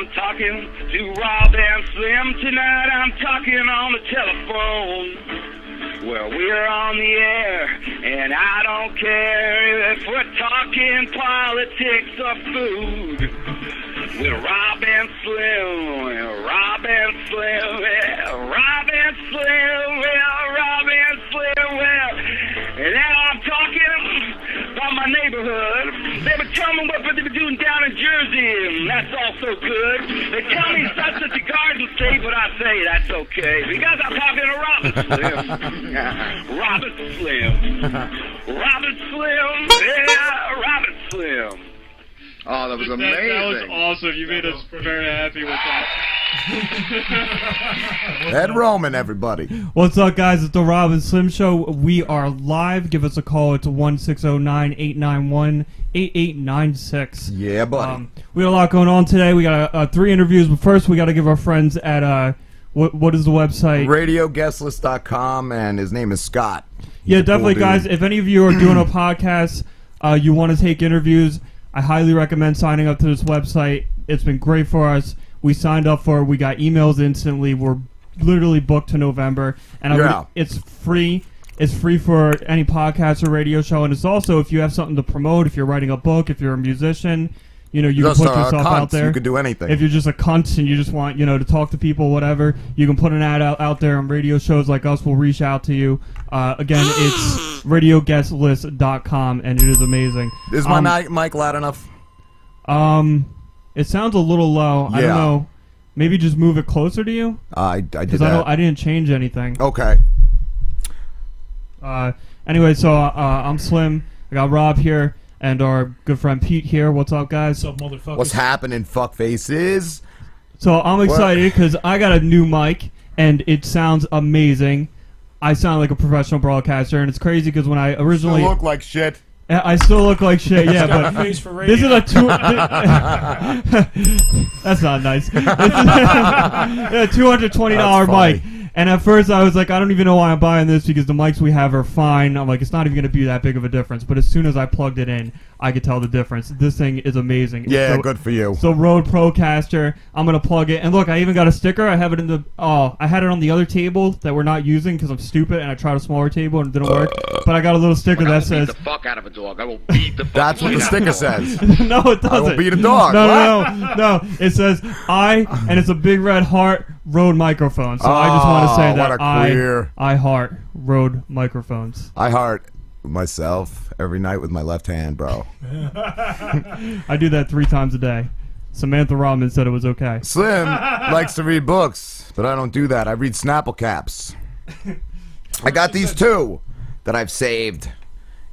I'm talking to Rob and Slim. Tonight I'm talking on the telephone. Well, we're on the air, and I don't care if we're talking politics or food. We're Rob and Slim, Rob and Slim, yeah, Rob and Slim, yeah, Rob and Slim, well. And now I'm talking about my neighborhood. They were telling me what they were doing down in Jersey, and that's also good. They tell me such such a garden state, but I say that's okay. Because I'm talking to Rob and Slim. Rob and Slim. Rob and Slim, yeah, Rob and Slim. Oh, that was That, amazing. that was awesome. You made us very happy with that. Ed Roman, everybody. What's up, guys? It's the Rob and Slim Show. We are live. Give us a call. It's 1 891 8896. Yeah, buddy. Um, we got a lot going on today. We got uh, uh, three interviews, but first we got to give our friends at uh, what what is the website? RadioGuestlist.com, and his name is Scott. He's yeah, a cool definitely, guys. If any of you are doing a podcast, uh, you want to take interviews, I highly recommend signing up to this website. It's been great for us. We signed up for. it. We got emails instantly. We're literally booked to November, and would- it's free. It's free for any podcast or radio show, and it's also if you have something to promote, if you're writing a book, if you're a musician, you know, you Just can put yourself out there. You could do anything. If you're just a cunt and you just want, you know, to talk to people, whatever, you can put an ad out, out there on radio shows like us. We'll reach out to you. Uh, again, it's radioguestlist.com, and it is amazing. is my um, mic loud enough? Um, it sounds a little low. I don't know. Maybe just move it closer to you, I, I did because I that. don't. I didn't change anything. okay. Uh, anyway, so uh, I'm Slim. I got Rob here and our good friend Pete here. What's up, guys? What's up, motherfucker? What's happening, fuck faces? So I'm excited because I got a new mic and it sounds amazing. I sound like a professional broadcaster, and it's crazy because when I originally, look like shit. I still look like shit. Yeah, but face for this is a two. That's not nice. This is a two hundred twenty dollar That's mic. And at first I was like, I don't even know why I'm buying this because the mics we have are fine. I'm like, it's not even going to be that big of a difference. But as soon as I plugged it in, I could tell the difference. This thing is amazing. Yeah, So- good for you. so Rode Procaster, I'm gonna plug it, and look, I even got a sticker. I have it in the oh, I had it on the other table that we're not using because I'm stupid, and I tried a smaller table and it didn't work. But I got a little sticker I will that beat says, the fuck out of a dog. I will beat the fuck That's what the sticker says. no, it doesn't. I will beat a dog. No, no, no, no. It says I, and it's a big red heart Rode microphone. So I just want to oh, say Oh, that I a I. I heart Rode microphones. I heart myself every night with my left hand, bro. I do that three times a day. Samantha Robin said it was okay. Slim likes to read books, but I don't do that. I read Snapple caps. I got these two that I've saved,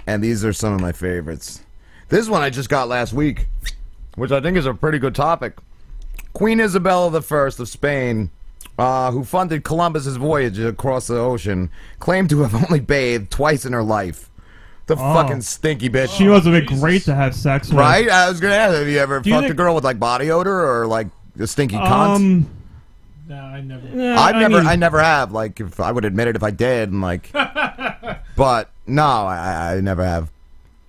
and these are some of my favorites. This one I just got last week, which I think is a pretty good topic. Queen Isabella I of Spain, uh, who funded Columbus's voyage across the ocean, claimed to have only bathed twice in her life. The Oh. fucking stinky bitch. She must have been great to have sex with. Right? I was gonna ask, have you ever Do you fucked a think- girl with like body odor or like a stinky cunt? Um, No, I never. eh, I've I never, mean- I never have. Like, if I would admit it if I did, and like, but no, I, I never have.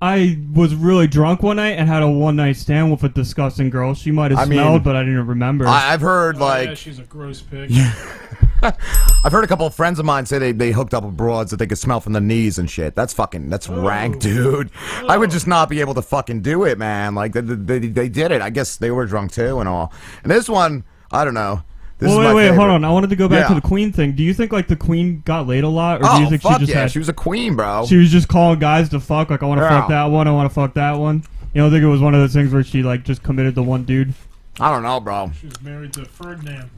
I was really drunk one night and had a one night stand with a disgusting girl. She might have I mean, smelled, but I didn't remember. I, I've heard Oh, yeah, like, she's a gross pig. I've heard a couple of friends of mine say they, they hooked up with broads that they could smell from the knees and shit. That's fucking, that's oh. rank, dude. I would just not be able to fucking do it, man. Like, they, they, they did it. I guess they were drunk too and all. And this one, I don't know. This well, is wait, my wait, hold on. I wanted to go back Yeah. to the Queen thing. Do you think like the Queen got laid a lot, or do you Oh think fuck she just yeah, had? she was a queen, bro. she was just calling guys to fuck. Like I want to fuck that one. I want to fuck that one. You don't think it was one of those things where she like just committed to one dude? I don't know, bro. She was married to Ferdinand,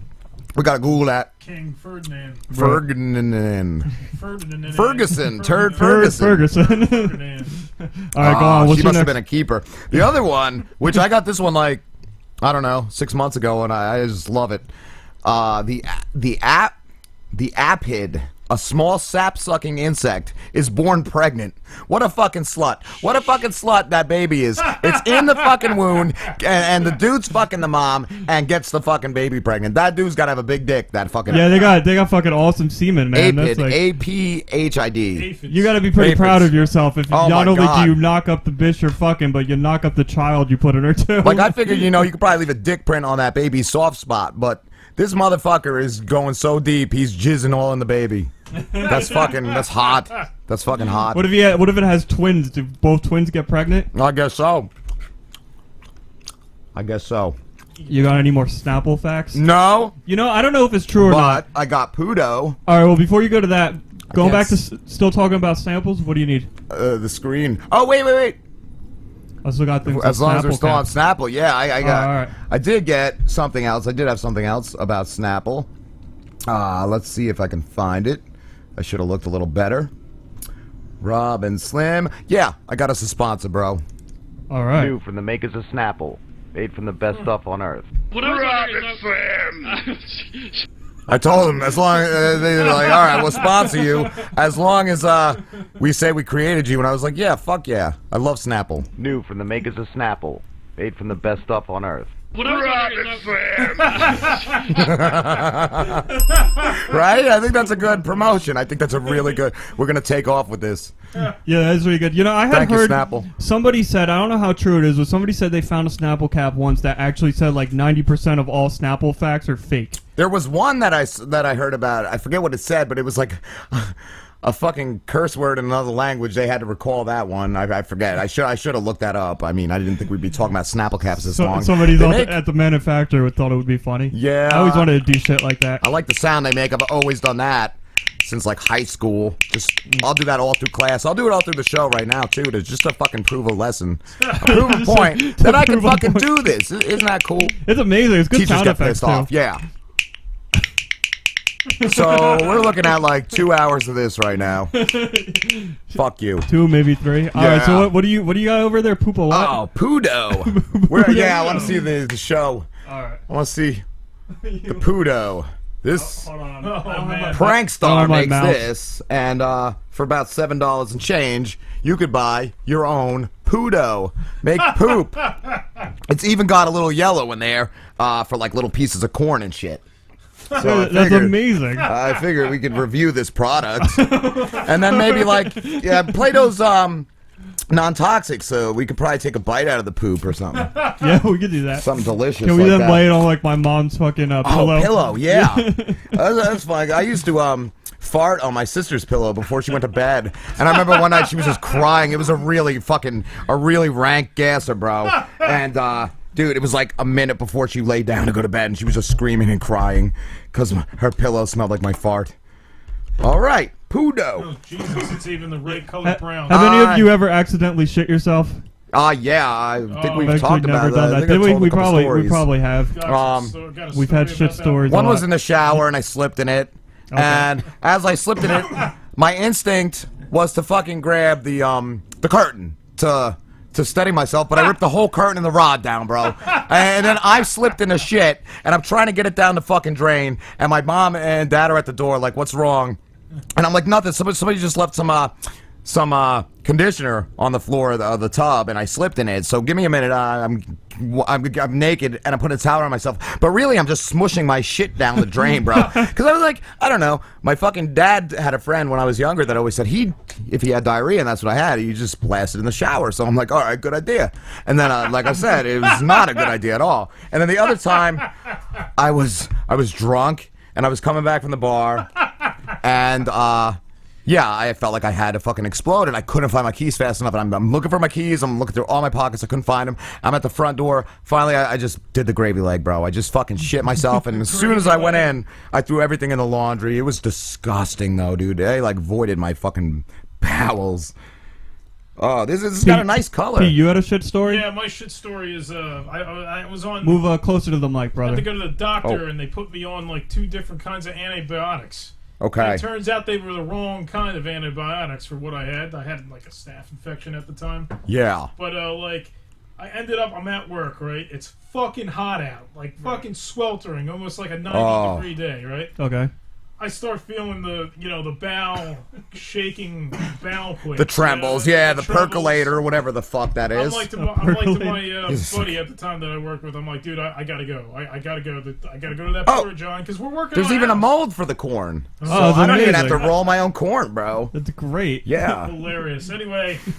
We gotta Google that. King Ferdinand. Ferdinand. Ferdinand. Ferguson, Turd Ferguson. Ferguson. Ferdinand. All right, go on. What's she your must have been a keeper. The other one, which I got this one like, I don't know, six months ago, and I, I just love it. Uh, the the app, the Aphid a small sap sucking insect, is born pregnant. What a fucking slut. What a fucking slut that baby is. It's in the fucking wound, and, and the dude's fucking the mom and gets the fucking baby pregnant. That dude's gotta have a big dick, that fucking. Yeah, they got they got fucking awesome semen, man. Aphid, That's like A P H I D. You got to be pretty Aphids. proud of yourself if Oh not only God. do you knock up the bitch you're fucking, but you knock up the child you put in her too. Like I figured, you know, you could probably leave a dick print on that baby's soft spot, but this motherfucker is going so deep, he's jizzing all in the baby. That's fucking. That's hot. That's fucking hot. what if he what if it has twins? Do both twins get pregnant? I guess so. I guess so. You got any more Snapple facts? No, You know, I don't know if it's true or not. but I got Pudo. All right, well, before you go to that, going back to s- still talking about samples. What do you need? Uh, the screen. Oh wait, wait, wait. I still got things. As on long as we're still on. Snapple, yeah, I, I got. all right. I did get something else. I did have something else about Snapple. Uh, let's see if I can find it. I should have looked a little better. Rob and Slim. Yeah, I got us a sponsor, bro. All right. New from the makers of Snapple. Made from the best stuff on earth. What I was Robin wondering Slim. I told them as long uh, they're like, all right, we'll sponsor you as long as uh, we say we created you. And I was like, yeah, fuck yeah, I love Snapple. New from the makers of Snapple. Made from the best stuff on earth. What I was Robin wondering. Right? I think that's a good promotion. I think that's a really good. We're gonna take off with this. Yeah, that's really good. You know, I had Thank you, heard Snapple. somebody said I don't know how true it is, but somebody said they found a Snapple cap once that actually said like ninety percent of all Snapple facts are fake. There was one that I that I heard about. I forget what it said, but it was like. A fucking curse word in another language. They had to recall that one. I, I forget. I should I should have looked that up. I mean, I didn't think we'd be talking about Snapple caps this So, long. somebody They thought make- at the manufacturer thought it would be funny. Yeah. I always wanted to do shit like that. I like the sound they make. I've always done that since like high school. Just I'll do that all through class. I'll do it all through the show right now too, to just to fucking prove a lesson, prove a point that I can fucking do this. Isn't that cool? It's amazing. It's good Teachers sound get effects pissed too. off. Yeah. So we're looking at like two hours of this right now. Fuck you. Two, maybe three. All right. So what, what do you what do you got over there? Poopa what? Oh, Pudo. Where? Yeah, I want to see the, the show. All right. I want to see the Pudo. This. Hold on. Oh, man. Prankstar Oh, makes mouse. this, and uh, for about seven dollars and change, you could buy your own Pudo. Make poop. it's even got a little yellow in there uh, for like little pieces of corn and shit. So That's figured, amazing. I figured we could review this product, and then maybe like yeah, Play-Doh's um, non-toxic, so we could probably take a bite out of the poop or something, yeah, we could do that. something delicious. Can we like then that. lay it on like my mom's fucking uh, Oh, pillow? pillow, yeah. that's, that's fine. I used to um fart on my sister's pillow before she went to bed, and I remember one night she was just crying. It was a really fucking a really rank gasser, bro. And uh, dude, it was like a minute before she laid down to go to bed, and she was just screaming and crying because her pillow smelled like my fart. All right, Pudo. Oh, Jesus, it's even the right color brown. have any Uh, of you ever accidentally shit yourself? Ah, yeah, I think Oh. we've I've talked about never that. done I think I Did we? We couple probably we probably have. Got um, sto- got a We've had shit stories. One was in the shower and I slipped in it. And as I slipped in it, my instinct was to fucking grab the um the curtain to to steady myself, but I ripped the whole curtain and the rod down, bro. And then I slipped in into shit and I'm trying to get it down the fucking drain and my mom and dad are at the door like, "What's wrong?" And I'm like, "Nothing. Somebody somebody just left some uh some uh conditioner on the floor of the, of the tub and I slipped in it. So give me a minute. Uh, I'm I'm, I'm naked and I'm putting a towel on myself. But really, I'm just smushing my shit down the drain, bro. Because I was like, I don't know. My fucking dad had a friend when I was younger that always said he, if he had diarrhea and that's what I had, he just blasted in the shower. So I'm like, all right, good idea. And then, uh, like I said, it was not a good idea at all. And then the other time, I was I was drunk and I was coming back from the bar, and uh, yeah, I felt like I had to fucking explode, and I couldn't find my keys fast enough. And I'm, I'm looking for my keys. I'm looking through all my pockets. I couldn't find them. I'm at the front door. Finally, I, I just did the gravy leg, bro. I just fucking shit myself. And as soon as I went in, I threw everything in the laundry. It was disgusting, though, dude. They like voided my fucking bowels. Oh, this has got a nice color. Pete, you had a shit story. Yeah, my shit story is uh, I, I, I was on. Move uh, closer to the mic, bro. I had to go to the doctor Oh. and they put me on like two different kinds of antibiotics. Okay. It turns out they were the wrong kind of antibiotics for what I had. I had like a staph infection at the time. Yeah. But uh, like, I ended up. I'm at work, right? It's fucking hot out, like fucking sweltering, almost like a 90 Oh. degree day, right? Okay. I start feeling the you know the bowel shaking bowel quick. The trembles, you know, yeah, the, trembles. percolator, whatever the fuck that is. I'm like, to, I'm like to my uh, buddy at the time that I worked with. I'm like, dude, I, I gotta go. I, I gotta go. To, I gotta go to that Oh. porta john because we're working. There's on even a mold for the corn. Oh, So I don't even have to roll my own corn, bro. That's great. Yeah. Hilarious. Anyway,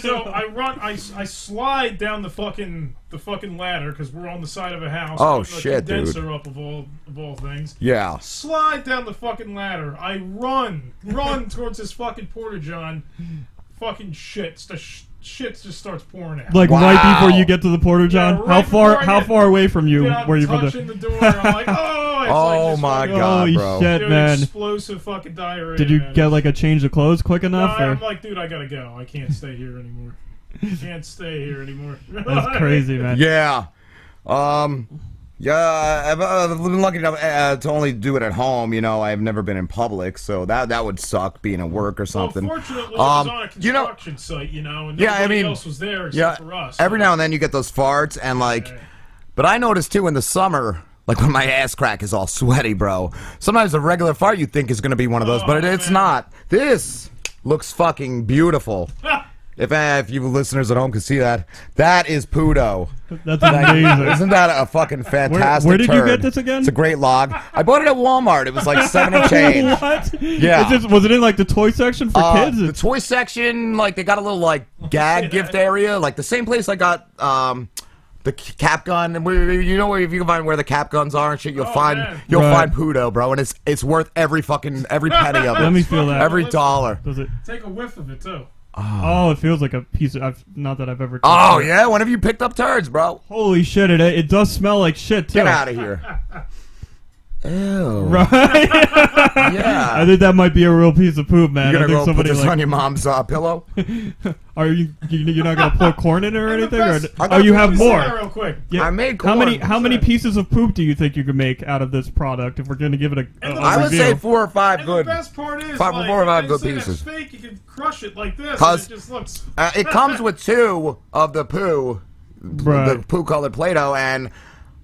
so I run, I, I slide down the fucking the fucking ladder because we're on the side of a house. Oh, putting a shit, dude. up of all of all things. Yeah. Slide down the fucking ladder. I run, run towards this fucking porta john. Fucking shit. The sh- shit just starts pouring out. Like right before you get to the porter john. right how far? How get- far away from you Dude, I'm were you from touching the? the door. I'm like, oh, it's Oh like my fucking- God, Holy bro. shit, Dude, man! explosive fucking diarrhea. Did you man. get like a change of clothes quick No, enough? I'm like, dude, I gotta go. I can't stay here anymore. I Can't stay here anymore. That's crazy, man. Yeah. Um. Yeah, I've, uh, been lucky enough uh, to only do it at home. You know, I've never been in public, so that that would suck being at work or something. Well, fortunately, it Um, was on a you know- construction site, you know, and Yeah, I mean, else was there yeah, for us. every now and then you get those farts, and like, but I notice too in the summer, like when my ass crack is all sweaty, bro. Sometimes a regular fart you think is gonna be one of those, but it, Oh, it's man. not. This looks fucking beautiful. if if you listeners at home can see that, that is Pudo. That's amazing. Isn't that a fucking fantastic? where did you get this again? It's a great log. I bought it at Walmart. It was like seven and change. what? Yeah. Is this, was it in like the toy section for Uh, kids? the toy section, like they got a little like gag gift area, like the same place I got um the cap gun. And where you know where if you can find where the cap guns are and shit, you'll Oh, find man. you'll Right. find Pudo, bro, and it's it's worth every fucking every penny of it. Let me feel that. every dollar. Does it? Take a whiff of it too. Ah. Oh, it feels like a piece of. I've, not that I've ever. Oh yeah, when have you picked up turds, bro? Holy shit! It it does smell like shit too. Get out of here. Ew. Right. Yeah. I think that might be a real piece of poop, man. You're gonna think go put this like. on your mom's uh, pillow? Are you, you you're not gonna pour corn in it or And anything? best- Or, oh, you have Let me say more. real quick. Yeah. I made How many how many pieces of poop do you think you could make out of this product if we're gonna give it a, a, And the- a I would review? say four or five And good. the best part is, Five- like, four or five good instead of pieces. Fake, you can crush it like this. 'Cause- and it just looks. Uh, it comes with two of the poo, Right. the poo colored Play-Doh, and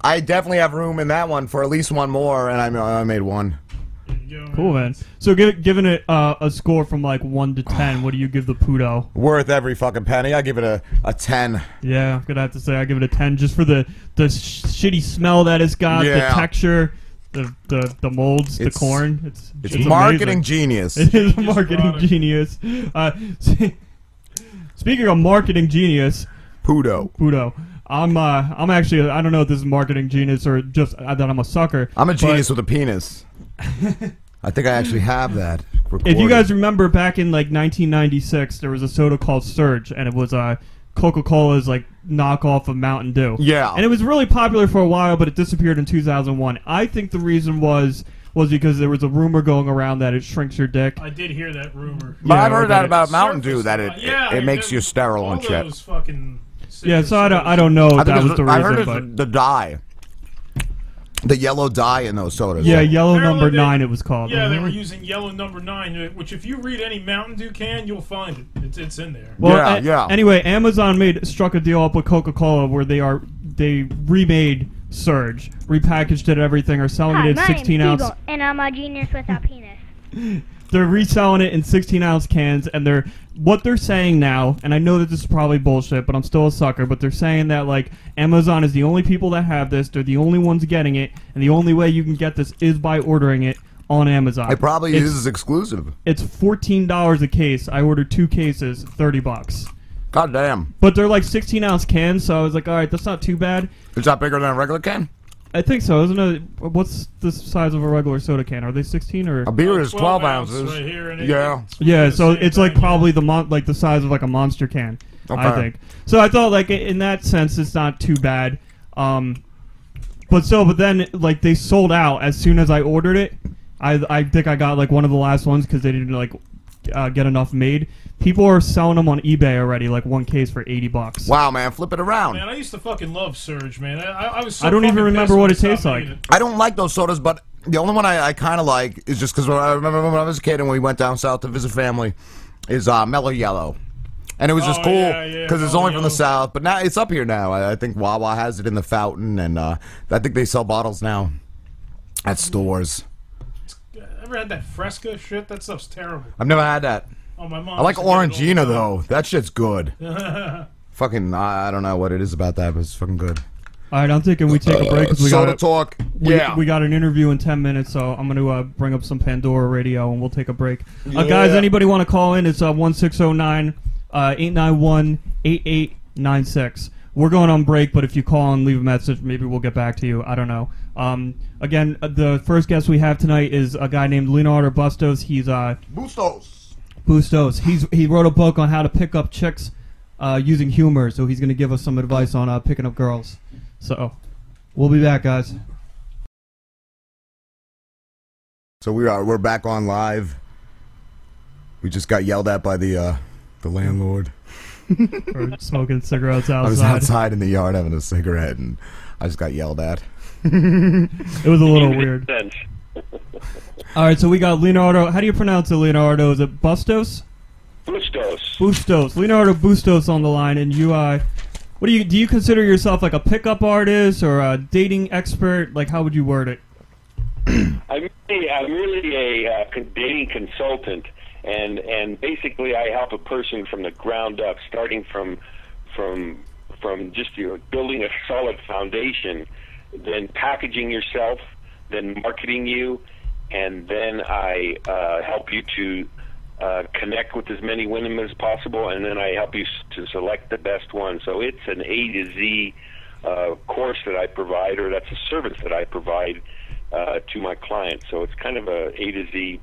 I definitely have room in that one for at least one more, and I, I made one. There you go, Cool, man. So, give, giving it uh, a score from like one to ten, what do you give the Pudo? Worth every fucking penny. I give it a, a ten. Yeah, I'm gonna have to say I give it a ten just for the the sh- shitty smell that it's got, the texture, the the, the molds, It's- the corn. It's It's, it's marketing amazing. genius. It is a marketing genius. Uh, speaking of marketing genius, Pudo. Pudo. I'm uh, I'm actually I don't know if this is marketing genius or just uh, that I'm a sucker. I'm a but genius with a penis. I think I actually have that. If you guys remember back in like 1996, there was a soda called Surge, and it was uh, Coca-Cola's like knockoff of Mountain Dew. Yeah. and it was really popular for a while, but it disappeared in 2001. I think the reason was was because there was a rumor going around that it shrinks your dick. I did hear that rumor. But Yeah, I've heard that that about Mountain Dew that it yeah, it, it makes you sterile all and shit. those fucking Yeah, so I don't I don't know if think that was it's- the I reason, heard but the dye, the yellow dye in those sodas. yeah, yellow Apparently number they- nine it was called. Yeah, they Mhm. were using yellow number nine, uh, which if you read any Mountain Dew can, you'll find it. It's, it's in there. Well, Yeah, a- yeah. Anyway, Amazon made struck a deal up with Coca Cola where they are they remade Surge, repackaged it, everything, are selling Hi, it in my 16 name's ounce. Eagle, and I'm a genius without penis. They're reselling it in 16 ounce cans, and they're what they're saying now. And I know that this is probably bullshit, but I'm still a sucker. But they're saying that like Amazon is the only people that have this. They're the only ones getting it, and the only way you can get this is by ordering it on Amazon. It probably it's, uses exclusive. It's fourteen dollars a case. I ordered two cases, thirty bucks. God damn. But they're like 16 ounce cans, so I was like, all right, that's not too bad. Is that bigger than a regular can? I think so, isn't it? What's the size of a regular soda can? Are they 16 or? A beer is 12 ounce ounces. right here, and it- yeah. Yeah, so it's like thing, yeah. probably the mon- like the size of like a monster can. I think. So I thought like in that sense it's not too bad. Um, but so but then like they sold out as soon as I ordered it. I I think I got like one of the last ones because they didn't like uh, get enough made. People are selling them on eBay already, like one case for 80 bucks. Wow, man, flip it around. Man, I used to fucking love Surge, man. I, I was. So I don't even remember what it tastes like. it. I don't like those sodas, but the only one I, I kind of like is just because I remember when I was a kid and we went down south to visit family is uh, Mellow Yellow. And it was just Oh, cool yeah, yeah, because it's Mellow only from the south, but now it's up here now. I, I think Wawa has it in the fountain, and uh, I think they sell bottles now at stores. I Ever had that Fresca shit? That stuff's terrible. I've never had that. Oh, my mom. I like used to get it all Orangina though. That shit's good. Fucking, I I don't know what it is about that, but it's fucking good. All right, I'm thinking we take a break because we Soda got talk. we, yeah. we got an interview in 10 minutes, so I'm going to uh, bring up some Pandora radio and we'll take a break. Uh, guys, anybody want to call in? It's uh, 1609 uh, 891 8896. We're going on break, but if you call and leave a message, maybe we'll get back to you. I don't know. Um, again, uh, the first guest we have tonight is a guy named Leonardo Bustos. He's uh, Bustos. Bustos. He's he wrote a book on how to pick up chicks uh, using humor, so he's going to give us some advice on uh, picking up girls. So, we'll be back, guys. So we are we're back on live. We just got yelled at by the uh, the landlord. Or smoking cigarettes outside. I was outside. outside in the yard having a cigarette, and I just got yelled at. It was a little weird. All right, so we got Leonardo. How do you pronounce it, Leonardo? Is it Bustos? Bustos. Bustos. Leonardo Bustos on the line, and you, uh, what do you do? You consider yourself like a pickup artist or a dating expert? Like, how would you word it? I'm really, I'm really a uh, dating consultant, and and basically I help a person from the ground up, starting from from from just you know, building a solid foundation, then packaging yourself, then marketing you, and then I uh, help you to uh, connect with as many women as possible, and then I help you to select the best one. So it's an A to Z uh, course that I provide, or that's a service that I provide uh, to my clients. So it's kind of a A to Z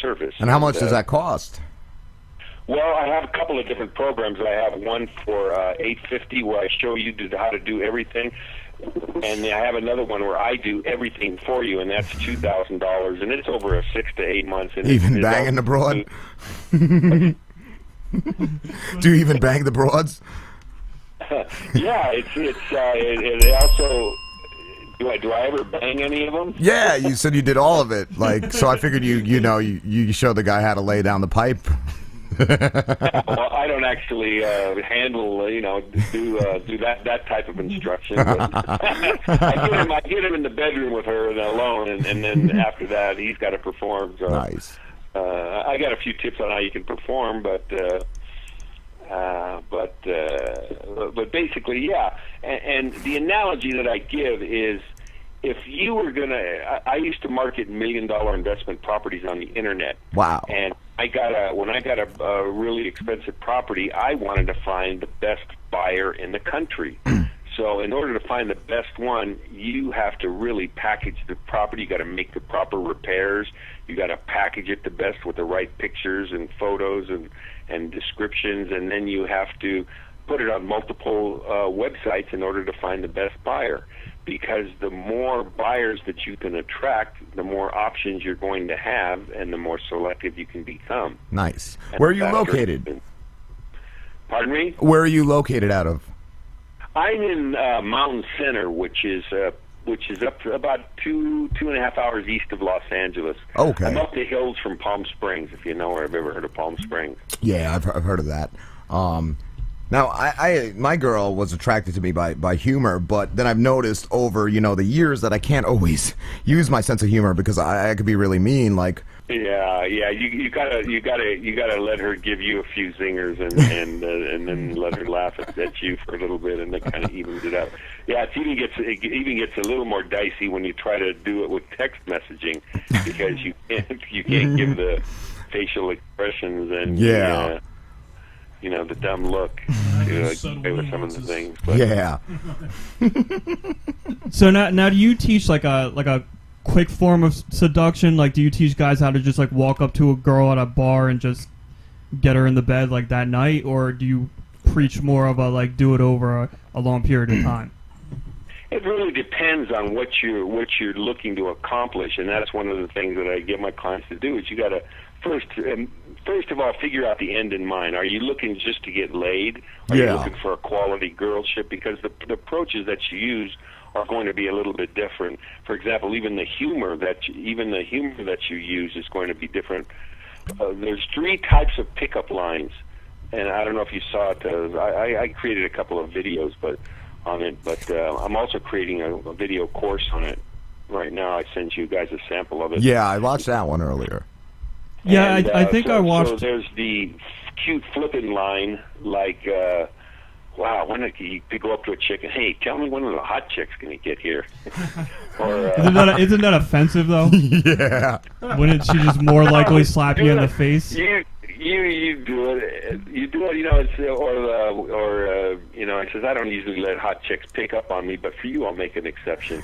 service. And how much uh, does that cost? Well, I have a couple of different programs. I have one for uh, 850 where I show you how to do everything, and I have another one where I do everything for you, and that's two thousand dollars, and it's over a six to eight months. And Even it's, banging the broad? Do you even bang the broads? yeah, it's it's uh, it, it also. Do I do I ever bang any of them? Yeah, you said you did all of it. Like, so I figured you, you know, you, you showed the guy how to lay down the pipe. Well, I don't actually uh, handle, uh, you know, do uh, do that that type of instruction. But I get him, I get him in the bedroom with her and alone, and, and then after that, he's got to perform. So, Nice. uh, I got a few tips on how you can perform, but uh, uh, but uh, but basically, yeah. And, and the analogy that I give is, if you were gonna, I, I used to market million dollar investment properties on the internet. Wow. And I got a when I got a, a really expensive property, I wanted to find the best buyer in the country. so in order to find the best one, you have to really package the property. You got to make the proper repairs. You got to package it the best with the right pictures and photos and and descriptions, and then you have to put it on multiple uh, websites in order to find the best buyer. Because the more buyers that you can attract, the more options you're going to have, and the more selective you can become. Nice. And Where are you located? Pardon me? Where are you located out of? I'm in uh, Mountain Center, which is uh, which is up to about two two and a half hours east of Los Angeles. Okay. I'm up the hills from Palm Springs, if you know or have ever heard of Palm Springs. Yeah, I've, I've heard of that. Um, now, I, I my girl was attracted to me by, by humor, but then I've noticed over you know the years that I can't always use my sense of humor because I, I could be really mean. Like, Yeah, yeah. You you gotta you gotta you gotta let her give you a few zingers and and uh, and then let her laugh at, at you for a little bit, and that kind of evens it up. Yeah, it even gets it even gets a little more dicey when you try to do it with text messaging because you can't you can't give the facial expressions and Yeah. uh, you know the dumb look to uh, get away with some of the things. But yeah, So now, now do you teach like a like a quick form of seduction? Like, do you teach guys how to just like walk up to a girl at a bar and just get her in the bed like that night, or do you preach more of a like do it over a, a long period of time? It really depends on what you're what you're looking to accomplish, and that's one of the things that I get my clients to do. Is you got to first um, first of all figure out the end in mind. Are you looking just to get laid? Are Yeah. you looking for a quality girlship? Because the, the approaches that you use are going to be a little bit different. For example, even the humor that you, even the humor that you use is going to be different. Uh, there's three types of pickup lines, and I don't know if you saw it. Uh, I, I- created a couple of videos, but on it. But uh, I'm also creating a, a video course on it. right now. I sent you guys a sample of it. Yeah, I watched that one earlier. Yeah, And, I, I uh, think so, I So watched. there's the cute flipping line, like, uh, "Wow, when did you could go up to a chick and hey, tell me when are the hot chicks going to get here?" or uh, Isn't that, isn't that offensive though? yeah. Wouldn't she just more likely slap you in the face? You you you do it. You do it. You know, it's uh, or uh, or uh, you know. It says I don't usually let hot chicks pick up on me, but for you, I'll make an exception.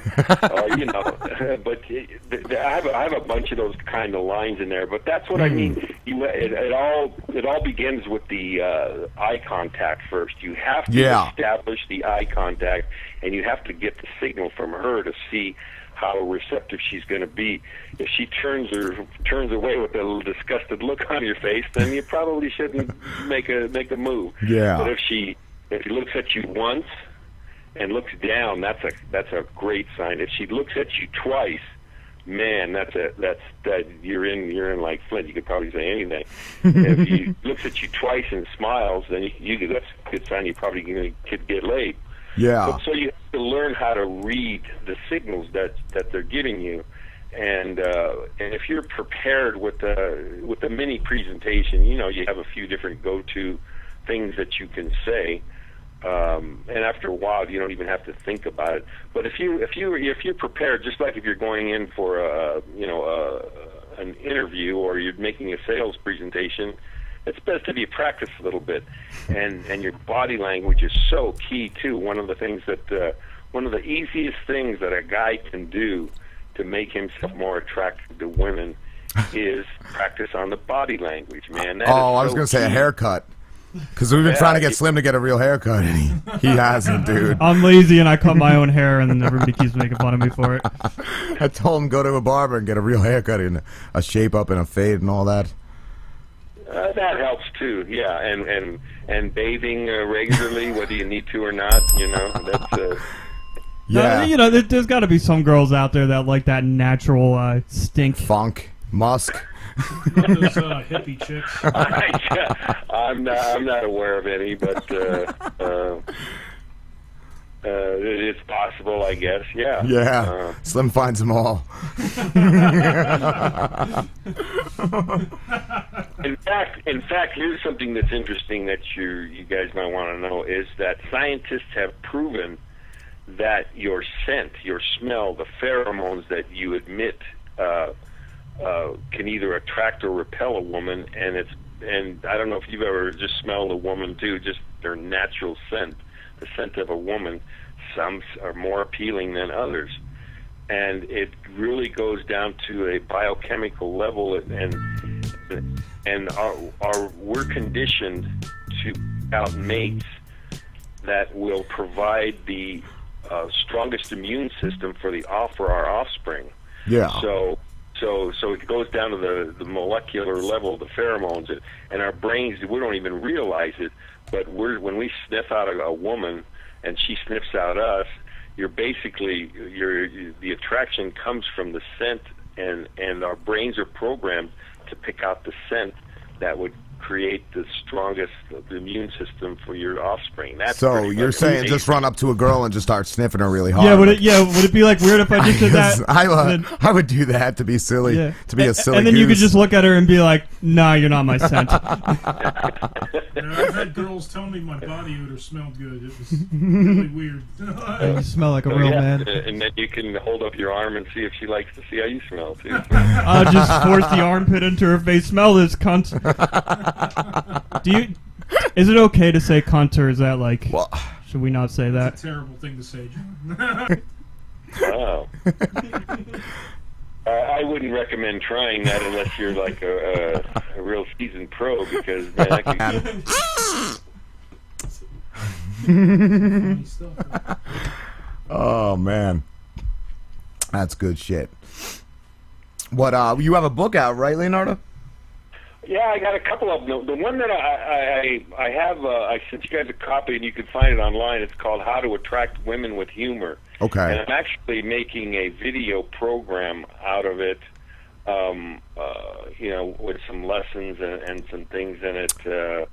or you know, but uh, th- th- I have a, I have a bunch of those kind of lines in there. But that's what I mean. You it, it all it all begins with the uh, eye contact first. You have to Yeah. establish the eye contact, and you have to get the signal from her to see how receptive she's going to be. If she turns her turns away with a little disgusted look on your face, then you probably shouldn't make a make a move. Yeah. But if she if she looks at you once and looks down, that's a that's a great sign. If she looks at you twice, man, that's a that's that you're in you're in like Flint. You could probably say anything. if she looks at you twice and smiles, then you, you that's a good sign. You probably could get laid. Yeah. So you have to learn how to read the signals that that they're giving you, and uh, and if you're prepared with the with the mini presentation, you know you have a few different go-to things that you can say. Um, and after a while, you don't even have to think about it. But if you if you if you're prepared, just like if you're going in for a you know a, an interview or you're making a sales presentation, it's best if you practice a little bit, and and your body language is so key too. One of the things that uh, one of the easiest things that a guy can do to make himself more attractive to women is practice on the body language, man. That is Oh, I was going to say a haircut. Because we've been Yeah, trying to get he- Slim to get a real haircut, and he, he hasn't, dude. I'm lazy and I cut my own hair, and then everybody keeps making fun of me for it. I told him go to a barber and get a real haircut and a shape up and a fade and all that. Uh, that helps too, yeah, and and and bathing uh, regularly, whether you need to or not, you know, that's uh, Yeah. Uh, you know, there, there's got to be some girls out there that like that natural uh, stink. Funk, musk. Those uh, hippie chicks. I'm not I'm not aware of any, but uh, uh, uh, it's possible, I guess. Yeah. Yeah. Uh, Slim finds them all. in fact, in fact, here's something that's interesting that you you guys might want to know is that scientists have proven that your scent, your smell, the pheromones that you emit, uh, uh, can either attract or repel a woman, and it's and I don't know if you've ever just smelled a woman too, just their natural scent, the scent of a woman. Some are more appealing than others, and it really goes down to a biochemical level, and and our, our we're conditioned to out mates that will provide the uh, strongest immune system for the off for our offspring. Yeah. So so so it goes down to the the molecular level, the pheromones, and, and our brains we don't even realize it, but we're when we sniff out a, a woman and she sniffs out us, you're basically you're the attraction comes from the scent, and and our brains are programmed to pick out the scent that would create the strongest immune system for your offspring. That's So you're saying amazing. just run up to a girl and just start sniffing her really hard? Yeah, would it? Yeah, would it be like weird if I just did that? I, uh, then- I would do that to be silly, yeah. to be a And- silly And then you could just look at her and be like, "Nah, you're not my scent." You know, I've had girls tell me my body odor smelled good. It was really weird. you smell like a So, real yeah, man. And then you can hold up your arm and see if she likes to see how you smell too. I'll just force the armpit into her face. Smell this, cunt. Do you? Is it okay to say cunt, or is that like? should we not say that? It's a terrible thing to say, John. Wow. Uh, I wouldn't recommend trying that unless you're like a, a, a real seasoned pro because man, I could, oh man, that's good shit. What? Uh, you have a book out, right, Leonardo? Yeah, I got a couple of them. The one that I I, I have, uh, I sent you guys a copy, and you can find it online. It's called "How to Attract Women with Humor." Okay. And I'm actually making a video program out of it, um, uh, you know, with some lessons and, and some things in it. Uh,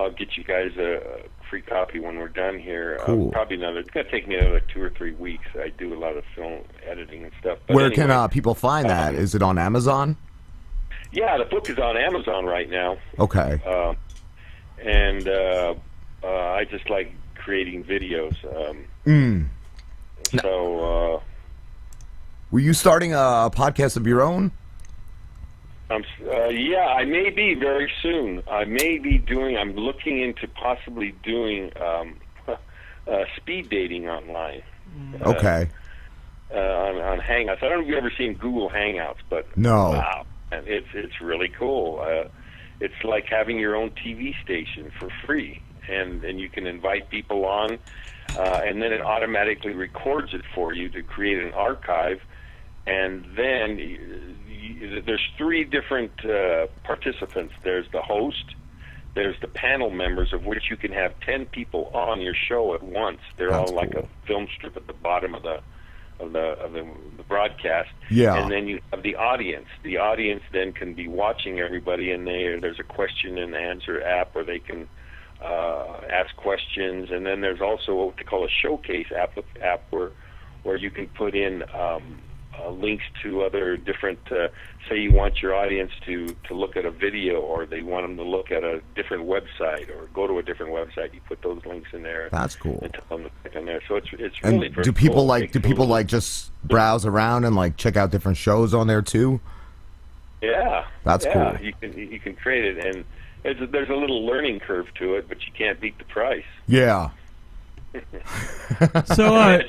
I'll get you guys a free copy when we're done here. Cool. Uh, probably another. It's gonna take me another two or three weeks. I do a lot of film editing and stuff. But Where can anyway, uh, people find that? Is it on Amazon? Yeah, the book is on Amazon right now. Okay. Um, and uh, uh, I just like creating videos. Um, Mm. so uh, Were you starting a podcast of your own? I'm, uh, yeah, I may be very soon. I may be doing. I'm looking into possibly doing um, uh, speed dating online. Uh, Okay. uh, on, on Hangouts. I don't know if you've ever seen Google Hangouts, but No. wow, and it's it's really cool. Uh, it's like having your own TV station for free, and and you can invite people on, uh, and then it automatically records it for you to create an archive, and then y- y- there's three different uh, participants. There's the host. There's the panel members, of which you can have ten people on your show at once. They're That's all like cool. a film strip at the bottom of the of the of the, the broadcast. Yeah. And then you have the audience. The audience then can be watching everybody, and they, there's a question and answer app where they can uh, ask questions. And then there's also what they call a showcase app app where where you can put in um, uh, links to other different. Uh, say you want your audience to to look at a video, or they want them to look at a different website, or go to a different website. You put those links in there. That's cool. And tell them to click on there. So it's it's And really very do people cool. like do people little- like just browse around and like check out different shows on there too? Yeah, That's yeah, cool. You can you can create it, and there's a, there's a little learning curve to it, but you can't beat the price. Yeah. So, uh,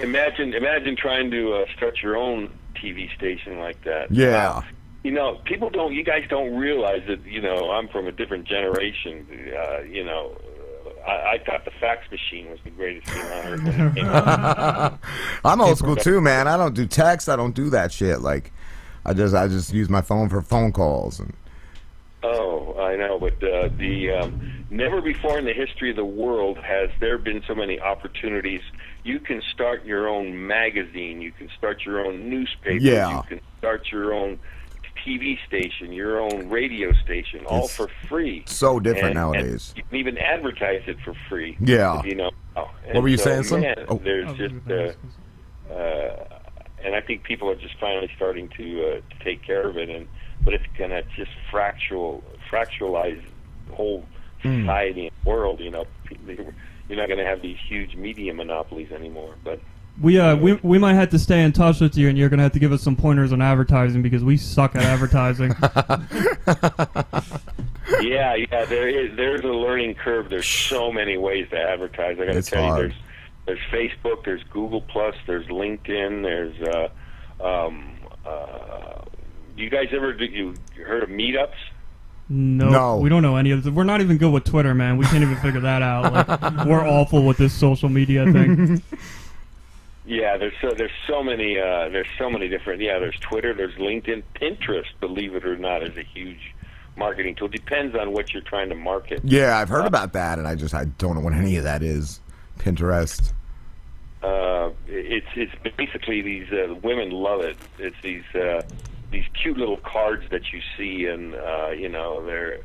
imagine, imagine trying to uh, start your own TV station like that. Yeah. You know, people don't. You guys don't realize that. You know, I'm from a different generation. Uh, you know, I, I thought the fax machine was the greatest thing on earth. when it came out. I'm old school too, man. I don't do text. I don't do that shit. Like, I just I just use my phone for phone calls and Oh, I know, but uh, the um, never before in the history of the world has there been so many opportunities. You can start your own magazine. You can start your own newspaper. Yeah. You can start your own TV station, your own radio station, all for free. so different And- and nowadays. you can even advertise it for free. Yeah. You know. Oh, What were you and saying, so, son? Man, Oh. There's Oh, just. Uh, uh, and I think people are just finally starting to uh, to take care of it, and but it's gonna just fractual fracturalize the whole. Society and world. You know, you're not gonna have these huge media monopolies anymore. But we uh we we might have to stay in touch with you, and you're gonna have to give us some pointers on advertising because we suck at advertising. yeah, yeah, there is there's a learning curve. There's so many ways to advertise. I got to tell hard. you, there's there's Facebook, there's Google Plus, there's LinkedIn, there's uh, um, uh, you guys ever do you heard of meetups? No, No. we don't know any of this. We're not even good with Twitter, man. We can't even figure that out. Like, we're awful with this social media thing. Yeah, there's so there's so many uh, there's so many different yeah. There's Twitter, there's LinkedIn, Pinterest. Believe it or not, is a huge marketing tool. Depends on what you're trying to market. yeah, I've heard about that, and I just I don't know what any of that is. Pinterest. Uh, it's it's basically these uh, women love it. It's these uh, these cute little cards that you see, and uh, you know they're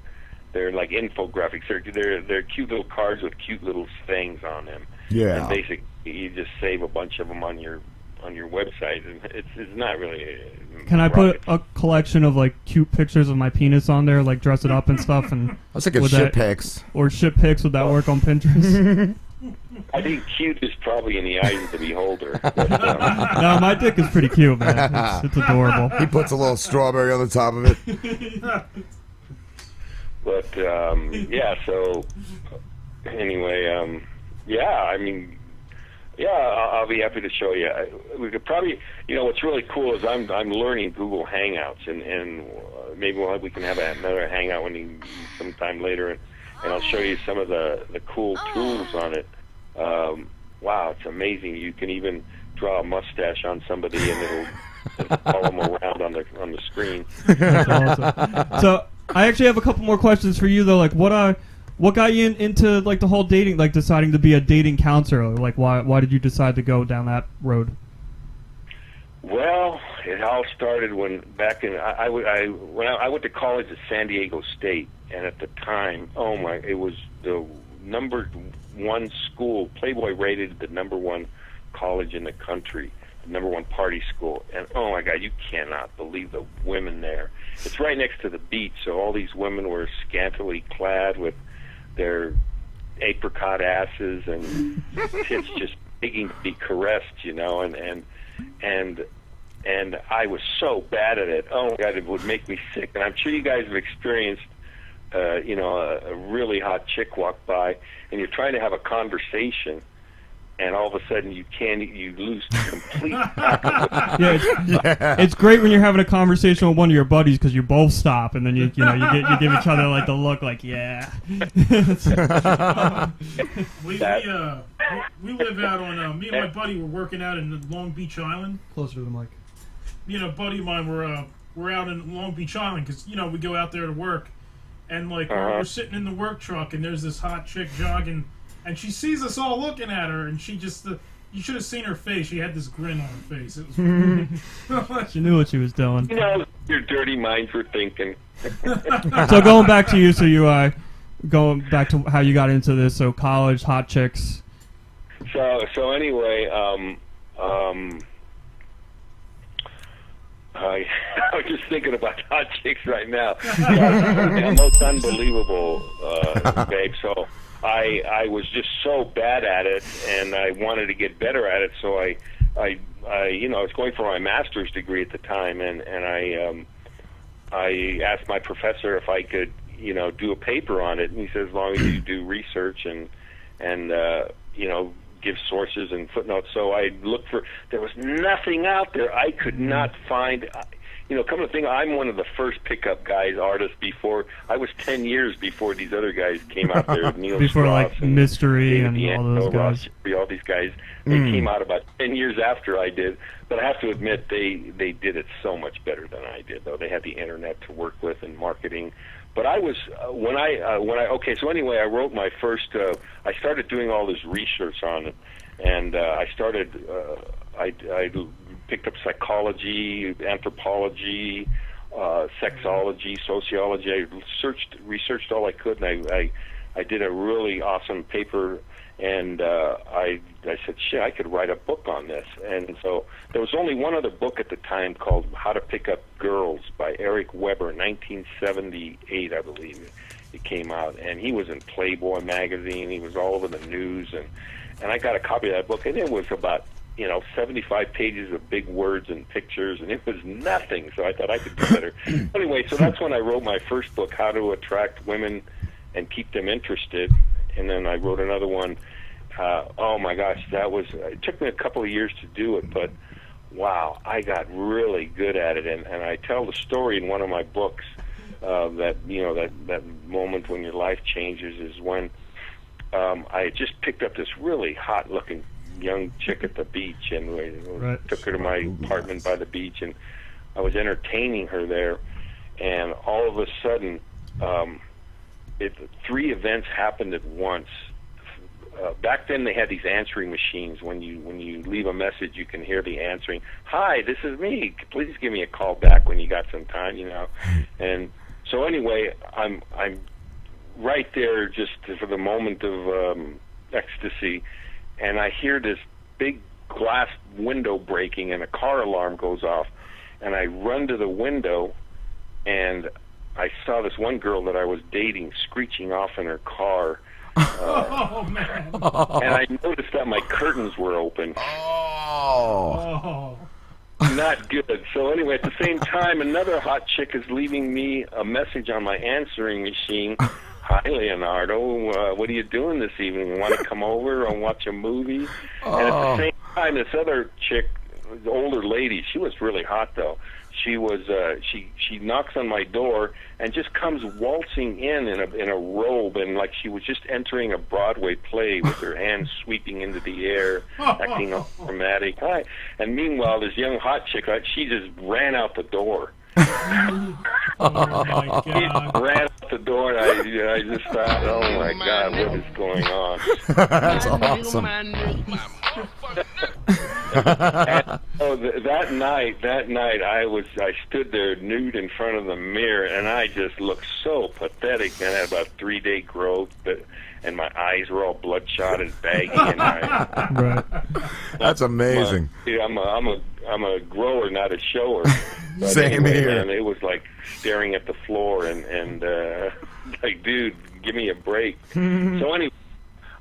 they're like infographics. They're they're they're cute little cards with cute little things on them. Yeah. And basically, you just save a bunch of them on your on your website, and it's it's not really. uh, Can I put a collection of like cute pictures of my penis on there, like dress it up and stuff, and I was thinking Would shit that- pics. or shit pics? Would that work on Pinterest? I think cute is probably in the eyes of the beholder. But, um, no, my dick is pretty cute, man. It's, it's adorable. He puts a little strawberry on the top of it. but um, yeah, so anyway, um, yeah, I mean, yeah, I'll, I'll be happy to show you. I, we could probably, you know, what's really cool is I'm I'm learning Google Hangouts, and and uh, maybe we'll have, we can have another hangout when you sometime later, and, and I'll show you some of the the cool tools on it. Um, wow, it's amazing. You can even draw a mustache on somebody, and it'll, it'll follow them around on the on the screen. That's awesome. So I actually have a couple more questions for you though. Like, what uh, what got you in, into like the whole dating, like deciding to be a dating counselor? Like, why why did you decide to go down that road? Well, it all started when back in i i when I, I went to college at San Diego State, and at the time, oh my, it was the number one school. Playboy rated the number one college in the country, the number one party school, and oh my God, you cannot believe the women there. It's right next to the beach, so all these women were scantily clad with their apricot asses and tits just begging to be caressed, you know, and and and and I was so bad at it. Oh my God, it would make me sick. And I'm sure you guys have experienced, uh, you know, a, a really hot chick walk by, and you're trying to have a conversation, and all of a sudden you can't, you lose complete. Yeah, it's, it's great when you're having a conversation with one of your buddies because you both stop and then you you know you get you give each other like the look like yeah. We, we, uh, we we live out on. Uh, me and my buddy were working out in Long Beach Island. Closer to the mic. Me and a buddy of mine were uh, we're out in Long Beach Island because you know we go out there to work, and like Uh-huh. we're sitting in the work truck and there's this hot chick jogging, and she sees us all looking at her and she just. Uh, you should have seen her face. She had this grin on her face. It was She knew what she was doing. you know, your dirty minds were thinking. So going back to you, so you uh, going back to how you got into this. So college, hot chicks. So so anyway, um, um, I, I was just thinking about hot chicks right now. Yeah, most unbelievable, uh, babe. So I I was just so bad at it, and I wanted to get better at it. So I I I you know I was going for my master's degree at the time, and and I um, I asked my professor if I could you know do a paper on it, and he said as long as you do research and and uh, you know give sources and footnotes. So I looked for. There was nothing out there. I could not find. You know, come to think, I'm one of the first pickup guys, artists. Before I was ten years before these other guys came out there. Neil Before like and mystery David and all those guys. Jeffrey, all these guys. They Mm. came out about ten years after I did. But I have to admit, they they did it so much better than I did. Though they had the internet to work with and marketing. But I was uh, when I uh, when I okay. So anyway, I wrote my first. Uh, I started doing all this research on it, and uh, I started. Uh, I I picked up psychology, anthropology, uh, sexology, sociology. I searched, researched all I could, and I, I, I did a really awesome paper. And uh, I, I said, shit, I could write a book on this. And so there was only one other book at the time called How to Pick Up Girls by Eric Weber, 1978, I believe. It came out, and he was in Playboy magazine. He was all over the news, and and I got a copy of that book, and it was about you know 75 pages of big words and pictures, and it was nothing. So I thought I could do better. anyway, so that's when I wrote my first book, How to Attract Women and Keep Them Interested, and then I wrote another one. Uh, oh my gosh, that was it took me a couple of years to do it, but wow, I got really good at it, and, and I tell the story in one of my books uh, that you know that that moment when your life changes is when um, I just picked up this really hot looking young chick at the beach, and we Right. took her to my apartment by the beach, and I was entertaining her there, and all of a sudden, um, it, three events happened at once. Uh, back then, they had these answering machines. When you when you leave a message, you can hear the answering. Hi, this is me. Please give me a call back when you got some time. You know, and so anyway, I'm I'm right there just for the moment of um, ecstasy, and I hear this big glass window breaking, and a car alarm goes off, and I run to the window, and I saw this one girl that I was dating screeching off in her car, uh, oh man. and I noticed that my curtains were open. Oh. Oh. Not good. So anyway, at the same time, another hot chick is leaving me a message on my answering machine. Hi, Leonardo. Uh, what are you doing this evening? Want to come over and watch a movie? And at Oh. the same time, this other chick, the older lady, she was really hot though. She was uh, she she knocks on my door and just comes waltzing in in a in a robe and like she was just entering a Broadway play with her hands sweeping into the air, acting all dramatic. Hi. And meanwhile, this young hot chick, she just ran out the door. Oh She ran out the door, I, I just thought, oh my God, what is going on? That's awesome. and, oh, th- that night, that night, I was I stood there nude in front of the mirror, and I just looked so pathetic. And I had about three day growth, but and my eyes were all bloodshot and baggy. And I, Right. That's amazing. Yeah, I'm a, I'm a, I'm a grower, not a shower. But Same anyway, here. Man, it was like staring at the floor and and uh, like, dude, give me a break. so anyway,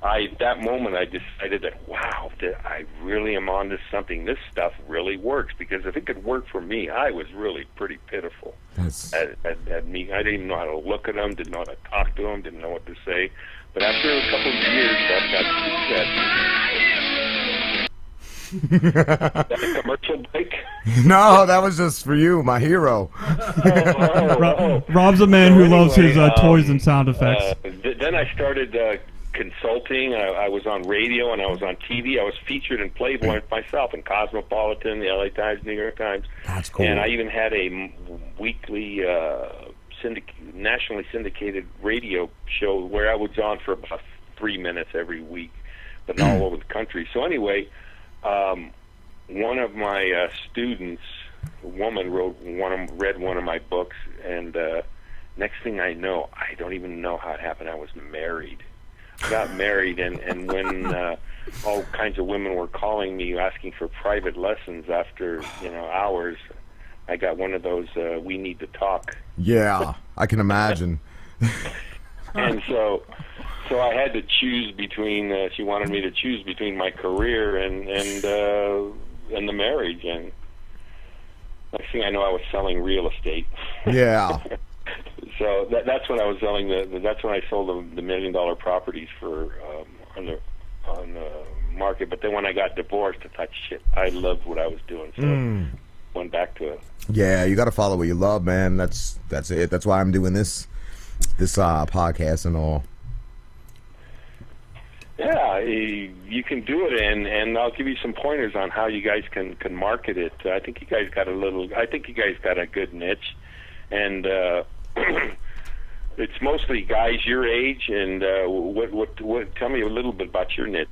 I that moment I decided that wow, that I really am onto something. This stuff really works because if it could work for me, I was really pretty pitiful That's at, at, at me. I didn't know how to look at them, didn't know how to talk to them, didn't know what to say. But after a couple of years, that got that, that a commercial break. no, that was just for you, my hero. oh, Ro- Rob's a man who So loves his uh, anyway, toys um, and sound effects. Uh, th- then I started uh, consulting. I, I was on radio and I was on TV. I was featured in Playboy myself, in Cosmopolitan, the LA Times, New York Times. That's cool. And I even had a m- weekly, uh, syndic- nationally syndicated radio show where I was on for about three minutes every week, but all over the country. So anyway, um, one of my uh, students, a woman, wrote one of, read one of my books, and uh, next thing I know, I don't even know how it happened. I was married. I got married, and and when uh, all kinds of women were calling me asking for private lessons after you know hours, I got one of those uh, "we need to talk," Yeah, I can imagine. and so so I had to choose between. Uh, she wanted me to choose between my career and and uh, and the marriage, and next thing I know, I was selling real estate. Yeah. so that, that's when I was selling the. That's when I sold the, the million dollar properties for um, on the on the market. But then when I got divorced, I thought, shit, I loved what I was doing, so Mm. Went back to it. Yeah, you got to follow what you love, man. That's that's it. That's why I'm doing this this uh podcast and all. Yeah, you you can do it, and and I'll give you some pointers on how you guys can can market it. I think you guys got a little. I think you guys got a good niche, and uh, it's mostly guys your age. And uh, what what what? Tell me a little bit about your niche.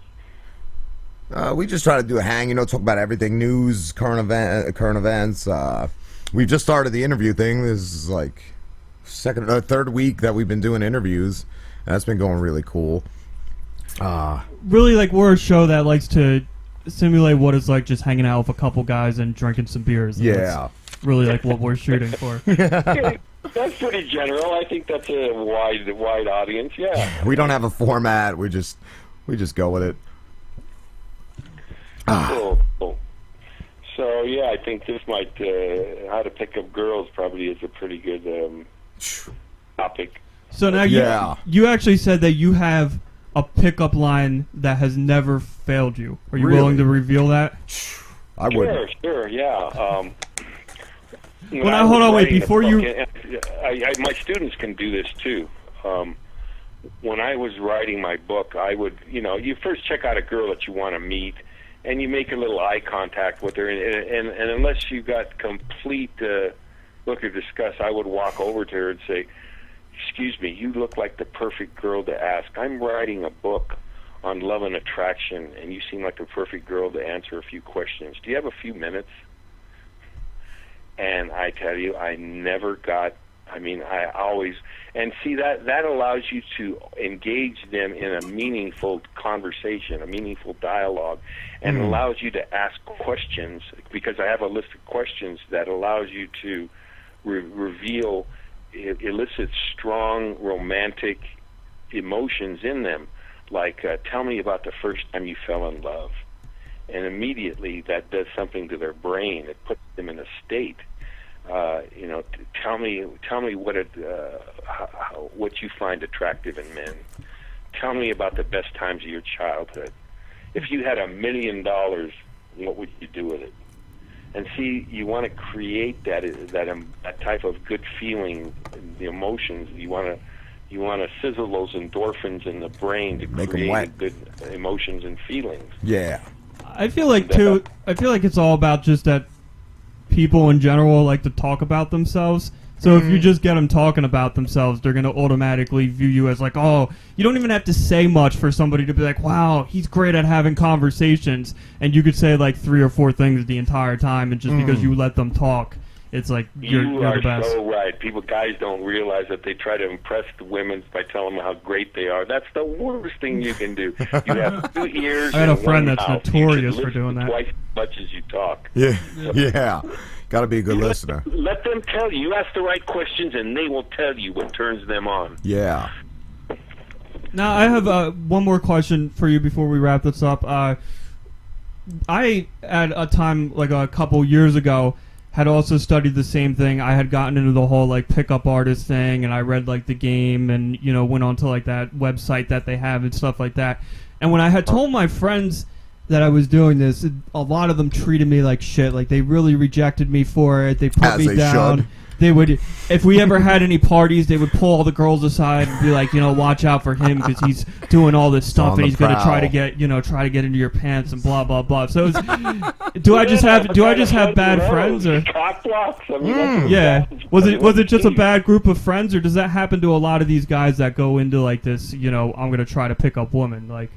Uh, we just try to do a hang, you know, talk about everything, news, current event, current events. Uh, we've just started the interview thing. This is like second, or third week that we've been doing interviews. And that's been going really cool. Uh, really, like we're a show that likes to simulate what it's like just hanging out with a couple guys and drinking some beers. and Yeah. that's really like what we're shooting for. Okay, that's pretty general. I think that's a wide wide audience. Yeah. we don't have a format. We just we just go with it. Ah. Cool. cool. So yeah, I think this might uh, how to pick up girls probably is a pretty good um, topic. So now you Yeah. you actually said that you have a pickup line that has never failed you. Are you Really? willing to reveal that? I would. Sure, sure, yeah. Um, Well, I now, hold on, wait, before book, you- I, I, my students can do this too. Um, when I was writing my book, I would, you know, you first check out a girl that you want to meet, and you make a little eye contact with her, and, and, and unless you got complete uh, look of disgust, I would walk over to her and say, "Excuse me, you look like the perfect girl to ask. I'm writing a book." On love and attraction, and you seem like the perfect girl to answer a few questions. Do you have a few minutes? and I tell you, I never got. I mean, I always and see that that allows you to engage them in a meaningful conversation, a meaningful dialogue, and Mm. allows you to ask questions because I have a list of questions that allows you to re- reveal elicit strong romantic emotions in them, like uh, tell me about the first time you fell in love and immediately that does something to their brain. It puts them in a state. Uh, you know, t- tell me, tell me what it, uh, how, how, what you find attractive in men. Tell me about the best times of your childhood. If you had a million dollars, what would you do with it? And see, you want to create that that um, that type of good feeling, the emotions. You want to you want to sizzle those endorphins in the brain to Make 'em create wet. good emotions and feelings. Yeah. I feel like too. I feel like it's all about just that people in general like to talk about themselves. So if you mm. just get them talking about themselves, they're gonna automatically view you as like, oh, you don't even have to say much for somebody to be like, wow, he's great at having conversations, and you could say like three or four things the entire time, and just because mm. you let them talk, it's like you're, you you're are the best. so right. People, guys, don't realize that they try to impress the women by telling them how great they are. That's the worst thing you can do. You have two ears. I had a friend that's mouth. Notorious for doing that. Twice as much as you talk. Yeah, yeah. Got to be a good listener. Let them tell you. You ask the right questions, and they will tell you what turns them on. Yeah. Now I have uh, one more question for you before we wrap this up. Uh, I at a time like a couple years ago had also studied the same thing. I had gotten into the whole like pickup artist thing, and I read like the game, and you know went onto like that website that they have and stuff like that. And when I had told my friends that I was doing this, it- a lot of them treated me like shit. Like they really rejected me for it. They put As me they down. should. They would, if we ever had any parties, they would pull all the girls aside and be like, you know, watch out for him because he's doing all this stuff and the he's going to try to get, you know, try to get into your pants and blah blah blah. So, it's, do I just have, do I just have bad friends or? cock blocks? I mean, that's what Yeah, was it was it just a bad group of friends, or does that happen to a lot of these guys that go into like this? You know, I'm gonna try to pick up women. Like,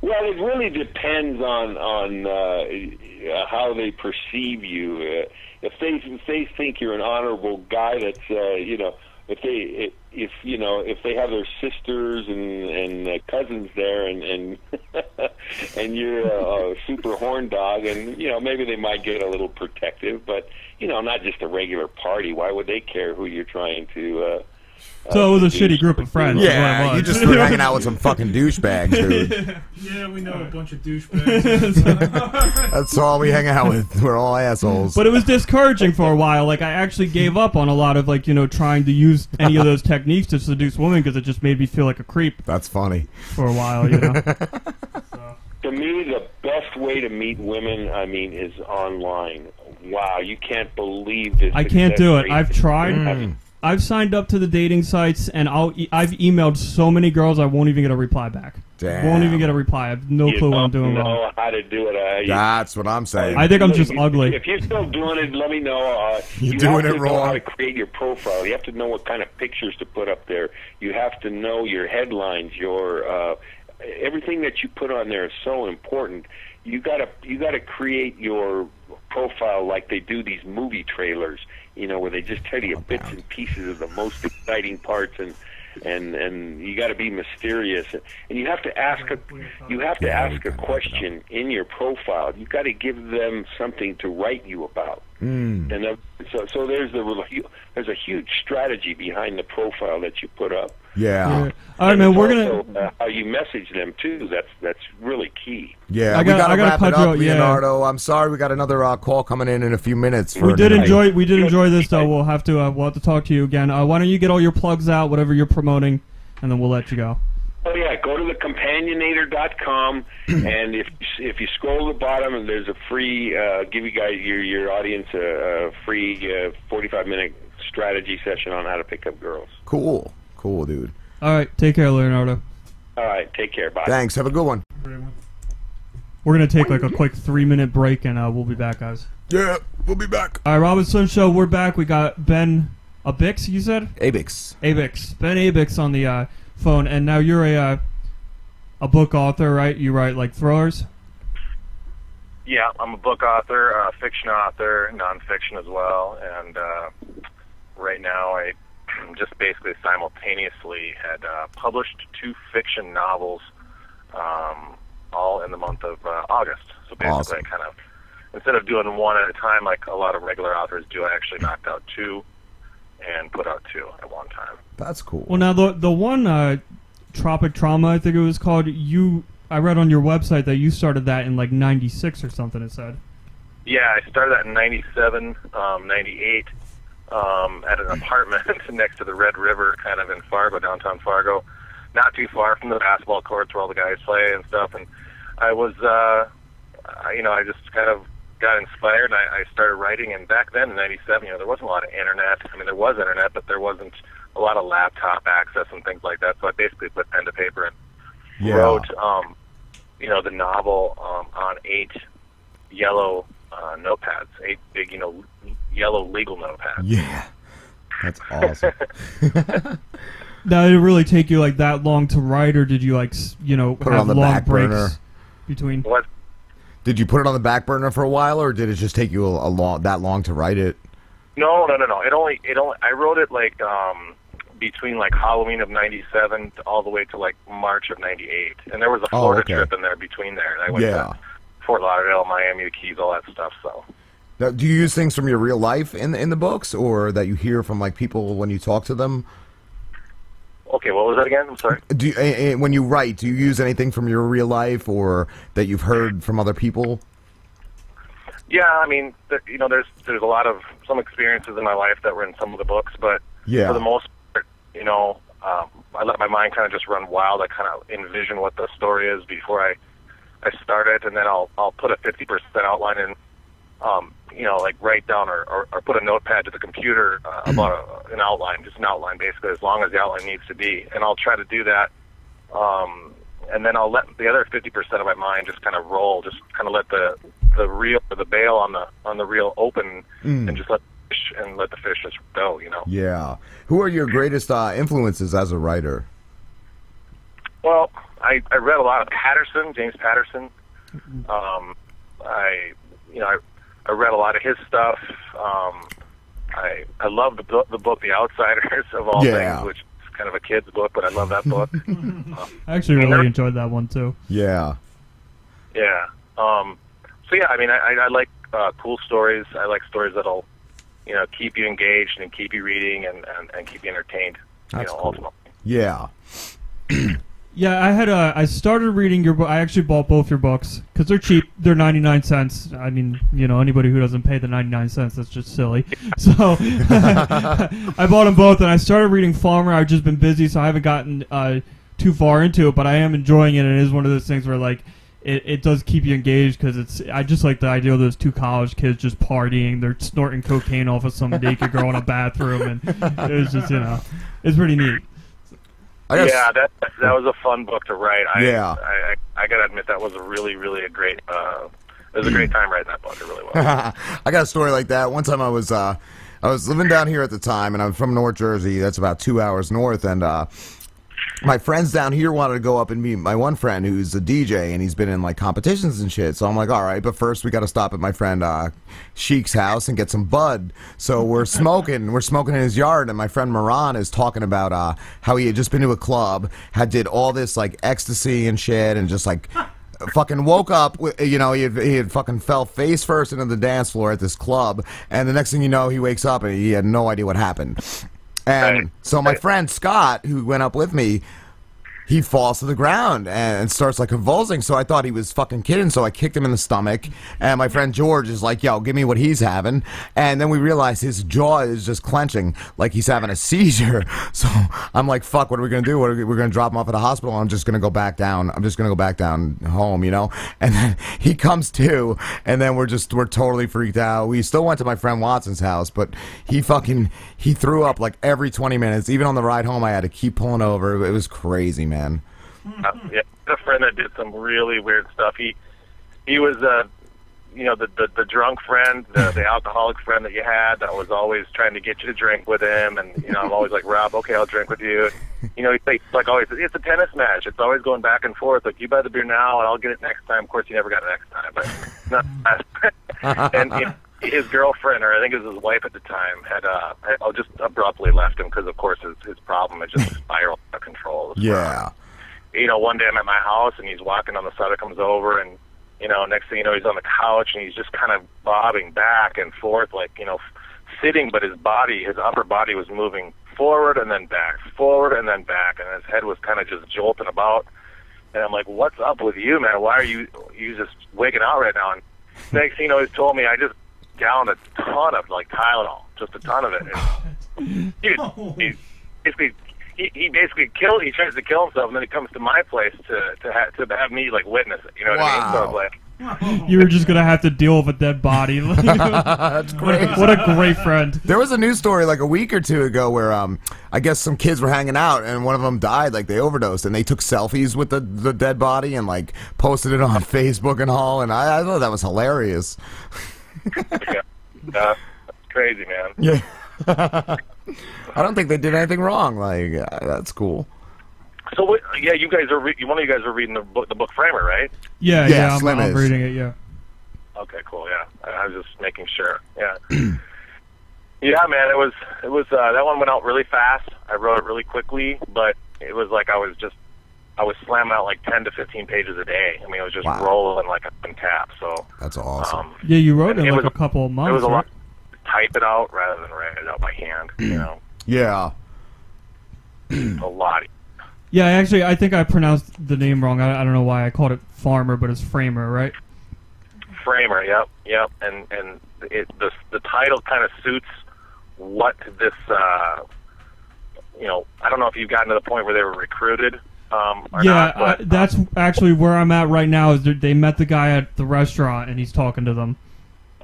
Well, it really depends on on uh, how they perceive you. Uh, if they if they think you're an honorable guy, that's uh, you know, if they if you know if they have their sisters and and uh, cousins there, and and and you're a, a super horn dog, and you know maybe they might get a little protective, but you know not just a regular party. Why would they care who you're trying to? Uh, so it was a shitty group of friends. is what it Yeah, you just were hanging out with some fucking douchebags, dude. Yeah, we know a bunch of douchebags. That's all we hang out with. We're all assholes. But it was discouraging for a while. Like I actually gave up on a lot of like you know trying to use any of those techniques to seduce women because it just made me feel like a creep That's funny. for a while. You know. To me, the best way to meet women, I mean, is online. Wow, you can't believe this. I can't do it. I've tried. you're having. Mm. I've signed up to the dating sites and I'll e- I've emailed so many girls I won't even get a reply back. Damn. Won't even get a reply. I have no You clue what I'm don't doing know wrong. how to do it. Uh, you- That's what I'm saying. I think I'm just If- ugly. If you're still doing it, let me know. Uh, You're you doing have it to know how to create your profile. You have to know what kind of pictures to put up there. You have to know your headlines. Your uh, everything that you put on there is so important. You gotta you gotta create your profile like they do these movie trailers. You know, where they just tell you bits and pieces of the most exciting parts and. And and you got to be mysterious, and you have to ask a you have to Yeah, ask a question in your profile. You got to give them something to write you about. Mm. And then, so, so there's the there's a huge strategy behind the profile that you put up. Yeah. Yeah. All right, And man. We're gonna. uh, how you message them too. That's that's really key. Yeah, I gotta- gotta, I gotta wrap it up, out, yeah. Leonardo. I'm sorry, we got another uh, call coming in in a few minutes. For We did tonight. enjoy. We did enjoy this, though. We'll have to. Uh, we'll have to talk to you again. Uh, why don't you get all your plugs out, whatever you're promoting, and then we'll let you go. Oh yeah, go to the companionator.com and if if you scroll to the bottom, and there's a free uh, give you guys your your audience a, a free uh, 45 minute strategy session on how to pick up girls. Cool, cool, dude. All right. Take care, Leonardo. All right, take care. Bye. Thanks. Have a good one. We're gonna take like a quick three minute break, and uh, we'll be back, guys. Yeah, we'll be back. All right, Rob and Slim Show. We're back. We got Ben Abix. You said Abix. Abix. Ben Abix on the uh, phone, and now you're a uh, a book author, right? You write like thrillers. Yeah, I'm a book author, uh, fiction author, nonfiction as well, and uh, right now I just basically simultaneously had uh, published two fiction novels, um, all in the month of uh, August. So basically, Awesome. I kind of instead of doing one at a time like a lot of regular authors do, I actually knocked out two and put out two at one time. That's cool. Well, now the the one uh, Tropic Trauma, I think it was called. You, I read on your website that you started that in like '96 or something. It said. Yeah, I started that in '97, um, '98, um, at an apartment next to the Red River, kind of in Fargo, downtown Fargo, not too far from the basketball courts where all the guys play and stuff. And I was, uh, you know, I just kind of got inspired. And I, I started writing, and back then in '97, you know, there wasn't a lot of internet. I mean, there was internet, but there wasn't a lot of laptop access and things like that. So I basically put pen to paper and Yeah. wrote, um, you know, the novel um, on eight yellow uh, notepads, eight big, you know, yellow legal notepads. Yeah. That's awesome. Now, did it really take you like that long to write, or did you like you know Put have on the long back breaks burner. between? What? Did you put it on the back burner for a while, or did it just take you a, a long that long to write it? No, no, no, no. It only, it only. I wrote it like um, between like Halloween of '97 all the way to like March of '98, and there was a Oh, Florida okay. trip in there between there. And I went Yeah. to Fort Lauderdale, Miami, the Keys, all that stuff. So Now, do you use things from your real life in in the books, or that you hear from like people when you talk to them? okay, what was that again? I'm sorry. Do you, when you write, do you use anything from your real life or that you've heard from other people? Yeah, I mean, you know, there's there's a lot of some experiences in my life that were in some of the books, but Yeah. for the most part, you know, um, I let my mind kind of just run wild. I kind of envision what the story is before I I start it, and then I'll I'll put a 50% outline in, um, you know, like write down or, or, or put a notepad to the computer uh, about a, an outline, just an outline, basically, as long as the outline needs to be, and I'll try to do that. Um, and then I'll let the other 50% of my mind just kind of roll, just kind of let the the reel the bail on the on the reel open, Mm. and just let fish and let the fish just go, you know. Yeah. Who are your greatest uh, influences as a writer? Well, I, I read a lot of Patterson, James Patterson. Um, I, you know, I, I read a lot of his stuff. Um, I I love the book, the book The Outsiders of all Yeah. things, which is kind of a kid's book, but I love that book. um, I actually really enjoyed that one too. Yeah. yeah. Um, so yeah, I mean, I, I, I like uh, cool stories. I like stories that'll, you know, keep you engaged and keep you reading and, and, and keep you entertained. That's you know, cool. ultimately. Yeah. Yeah, I had a. I started reading your book. I actually bought both your books because they're cheap. They're ninety nine cents. I mean, you know, anybody who doesn't pay the ninety nine cents, that's just silly. So I bought them both, and I started reading Farmer. I've just been busy, so I haven't gotten uh, too far into it. But I am enjoying it. and It is one of those things where like. It, it does keep you engaged because it's. I just like the idea of those two college kids just partying. They're snorting cocaine off of some naked girl in a bathroom, and it was just you know, it's pretty neat. I guess- yeah, that that was a fun book to write. I, Yeah. I, I, I gotta admit that was a really, really a great. Uh, it was a great time writing that book. It really was. I got a story like that. One time I was uh, I was living down here at the time, and I'm from North Jersey. That's about two hours north, and uh, my friends down here wanted to go up and meet my one friend who's a DJ, and he's been in like competitions and shit. So I'm like, all right, but first we got to stop at my friend uh, Sheik's house and get some bud. So we're smoking, we're smoking in his yard, and my friend Moran is talking about uh, how he had just been to a club, had did all this like ecstasy and shit, and just like fucking woke up you know he had, he had fucking fell face first into the dance floor at this club and the next thing you know he wakes up and he had no idea what happened and so my friend scott who went up with me he falls to the ground and starts like convulsing. So I thought he was fucking kidding. So I kicked him in the stomach. And my friend George is like, yo, give me what he's having. And then we realize his jaw is just clenching like he's having a seizure. So I'm like, fuck, what are we going to do? What are we, we're going to drop him off at the hospital. I'm just going to go back down. I'm just going to go back down home, you know? And then he comes to, and then we're just, we're totally freaked out. We still went to my friend Watson's house, but he fucking, he threw up like every 20 minutes. Even on the ride home, I had to keep pulling over. It was crazy, man. Uh, yeah, a friend that did some really weird stuff. He he was uh you know the the, the drunk friend, the, the alcoholic friend that you had that was always trying to get you to drink with him, and you know I'm always like Rob, okay, I'll drink with you. You know, he's like, like always, it's a tennis match. It's always going back and forth. Like you buy the beer now, and I'll get it next time. Of course, you never got it next time, but not. and you know, his girlfriend, or I think it was his wife at the time, had uh, had, uh, just abruptly left him because, of course, his his problem had just spiraled out of control. Yeah. You know, one day I'm at my house and he's walking on the side, comes over, and you know, next thing you know, he's on the couch and he's just kind of bobbing back and forth, like you know, sitting, but his body, his upper body was moving forward and then back, forward and then back, and his head was kind of just jolting about. And I'm like, "What's up with you, man? Why are you you just waking out right now?" And next thing you know, he's told me I just downed a ton of like Tylenol, just a ton of it. And he, he basically he, he basically killed. He tries to kill himself, and then he comes to my place to to ha- to have me like witness it. You know what I mean? So it's like. You were just gonna have to deal with a dead body. That's What a, great. what a great friend. There was a news story like a week or two ago where um I guess some kids were hanging out and one of them died like they overdosed and they took selfies with the the dead body and like posted it on Facebook and all and I, I thought that was hilarious. Yeah, uh, crazy, man. Yeah. I don't think they did anything wrong. Like uh, that's cool. So what, yeah, you guys are re- one of you guys are reading the book, the book Framer, right? Yeah, Yeah, yeah, I'm, Slim I'm reading it. Yeah. Okay, cool. Yeah, I, I was just making sure. Yeah, yeah, man. It was it was uh, that one went out really fast. I wrote it really quickly, but it was like I was just I was slamming out like ten to fifteen pages a day. I mean, it was just Wow. rolling like a on tap. So That's awesome. um, Yeah, you wrote it in It like was a couple of months. it was a right? lot to type it out rather than write it out by hand. You know, yeah. a lot. Yeah, actually, I think I pronounced the name wrong. I, I don't know why I called it Farmer, but it's Framer, right? Framer, yep, yep, and and it the the title kind of suits what this. uh You know, I don't know if you've gotten to the point where they were recruited. Um, or yeah, not, but, I, that's actually where I'm at right now. Is they- they met the guy at the restaurant and he's talking to them.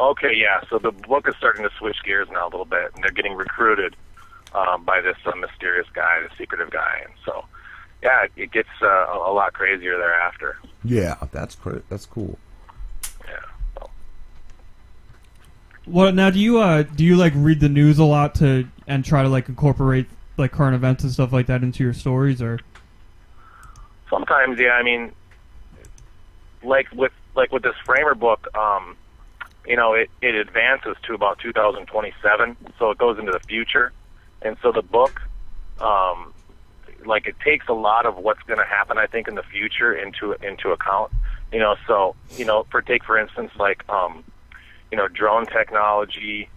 Okay, yeah. So the book is starting to switch gears now a little bit, and they're getting recruited um, by this uh, mysterious guy, the secretive guy, and so yeah, it, it gets uh, a, a lot crazier thereafter. Yeah, that's cr- that's cool. Yeah. So, Well, now do you uh do you like read the news a lot to and try to like incorporate like current events and stuff like that into your stories or? Sometimes, yeah. I mean, like with like with this Framer book, um, you know, it it advances to about 2027, so it goes into the future, and so the book, um, like it takes a lot of what's going to happen, I think, in the future into into account. You know, so you know, for take for instance, like um, you know, drone technology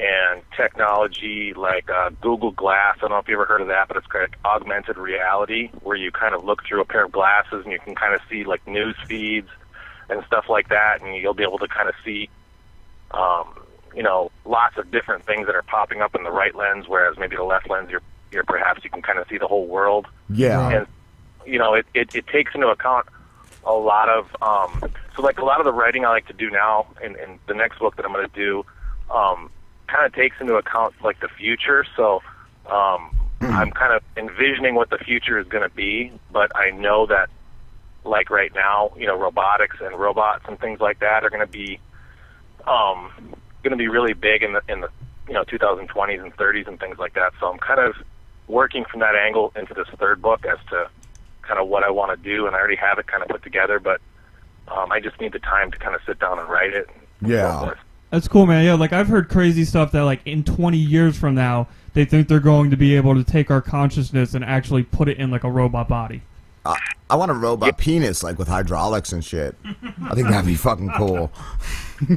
and technology like uh, Google Glass. I don't know if you ever heard of that, but it's like augmented reality where you kind of look through a pair of glasses and you can kind of see like news feeds and stuff like that, and you'll be able to kind of see, um, you know, lots of different things that are popping up in the right lens, whereas maybe the left lens, you're, you're perhaps you can kind of see the whole world Yeah. and you know it, it, it takes into account a lot of um so like a lot of the writing I like to do now in, the next book that I'm going to do um kind of takes into account like the future so um I'm kind of envisioning what the future is going to be but I know that like right now you know robotics and robots and things like that are going to be um going to be really big in the in the you know 2020s and 30s and things like that so I'm kind of working from that angle into this third book as to kind of what I want to do, and I already have it kind of put together, but um, I just need the time to kind of sit down and write it. Yeah. That's cool, man. Yeah, like I've heard crazy stuff that like in 20 years from now, they think they're going to be able to take our consciousness and actually put it in like a robot body. I, I want a robot penis, like with hydraulics and shit. I think that'd be fucking cool.